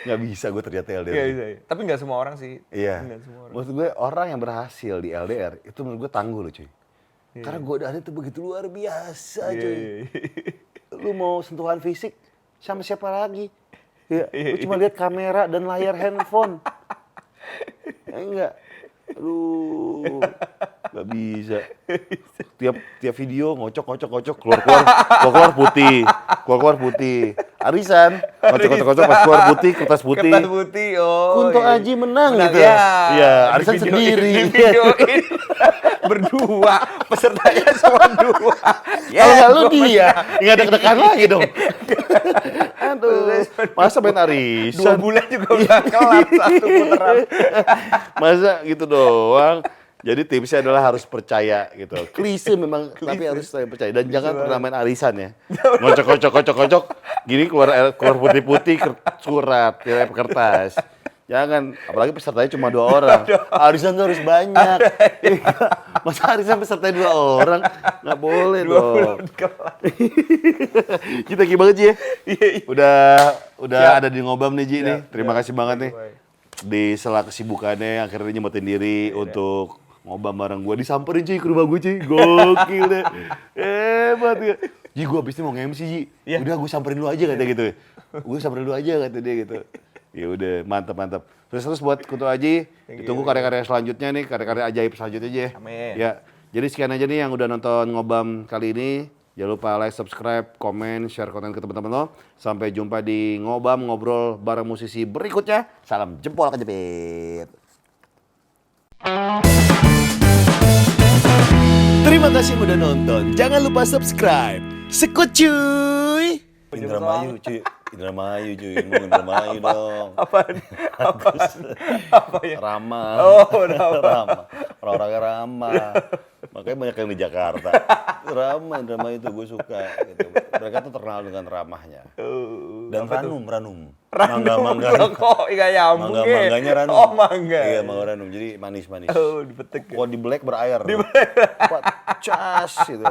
Nggak bisa gue ternyata LDR. Iya, iya, iya. tapi nggak semua orang sih Iya. semua orang Maksud gue orang yang berhasil di LDR itu menurut gue tangguh loh cuy. Iya. Karena godaannya itu begitu luar biasa Iya, cuy. iya, iya. Lu mau sentuhan fisik sama siapa lagi? Ya, Iya, lu cuma lihat kamera dan layar handphone. Ya, enggak. Aduh, nggak bisa. Tiap tiap video ngocok ngocok ngocok keluar keluar keluar keluar putih keluar keluar putih. Arisan ngocok ngocok ngocok pas keluar putih kertas putih. Kertas putih, oh. Kunto iya. Aji menang gitu. Ya, Iya, di arisan video- sendiri. Di videoin. Berdua, pesertanya cuma dua. Kalau nggak lu dia, nggak ada kedekan lagi dong. Aduh, masa main Dua arisan? bulan juga udah kelar satu putaran. Masa gitu doang. Jadi tipsnya adalah harus percaya gitu. Klise memang, tapi harus saya percaya. Dan jangan pernah main arisan ya. Ngocok, ngocok, ngocok, ngocok. Gini keluar keluar putih-putih surat, ya, kertas. Jangan, apalagi pesertanya cuma dua orang. Arisan tuh harus banyak. Masa arisan pesertanya dua orang? Nggak boleh Dua dong. Kita gini banget Ji ya. Iya, iya. Udah udah Siap. ada di ngobam nih Ji nih. Siap, Terima siap. kasih banget nih. Di sela kesibukannya akhirnya nyempetin diri Iya, untuk ngobam bareng gue. Disamperin Ji ke rumah gue Ji. Gokil deh. Hebat ya. Ji gue abis ini mau nge-MC Ji. Iya. Udah gue samperin lu aja kata gitu. Gue samperin lu aja kata dia gitu. Ya udah mantap mantap. Terus terus buat Kutu Aji, ditunggu karya-karya selanjutnya nih, karya-karya ajaib selanjutnya aja ya. Amin. Ya, jadi sekian aja nih yang udah nonton ngobam kali ini. Jangan lupa like, subscribe, komen, share konten ke teman-teman lo. Sampai jumpa di ngobam ngobrol bareng musisi berikutnya. Salam jempol kejepit. Terima kasih udah nonton. Jangan lupa subscribe. Sekut cuy. Indramayu cuy. Indramayu cuy. Ngomong Indramayu dong. Apaan? Apaan? Apa ya? Ramah. Oh, ramah. ramah. Orang-orangnya ramah. Makanya banyak yang di Jakarta. Ramah, Indramayu itu gue suka. Gitu. Mereka tuh terkenal dengan ramahnya. Oh, Dan ranum, ranum. Ranum, Mangga-mangga. loh, kok nggak nyambung ya? Mangga-mangganya ranum. Oh, mangga. Iya, mangga ranum. Jadi manis-manis. Oh, dipetek ya? Kok di black berair. Di Cas gitu.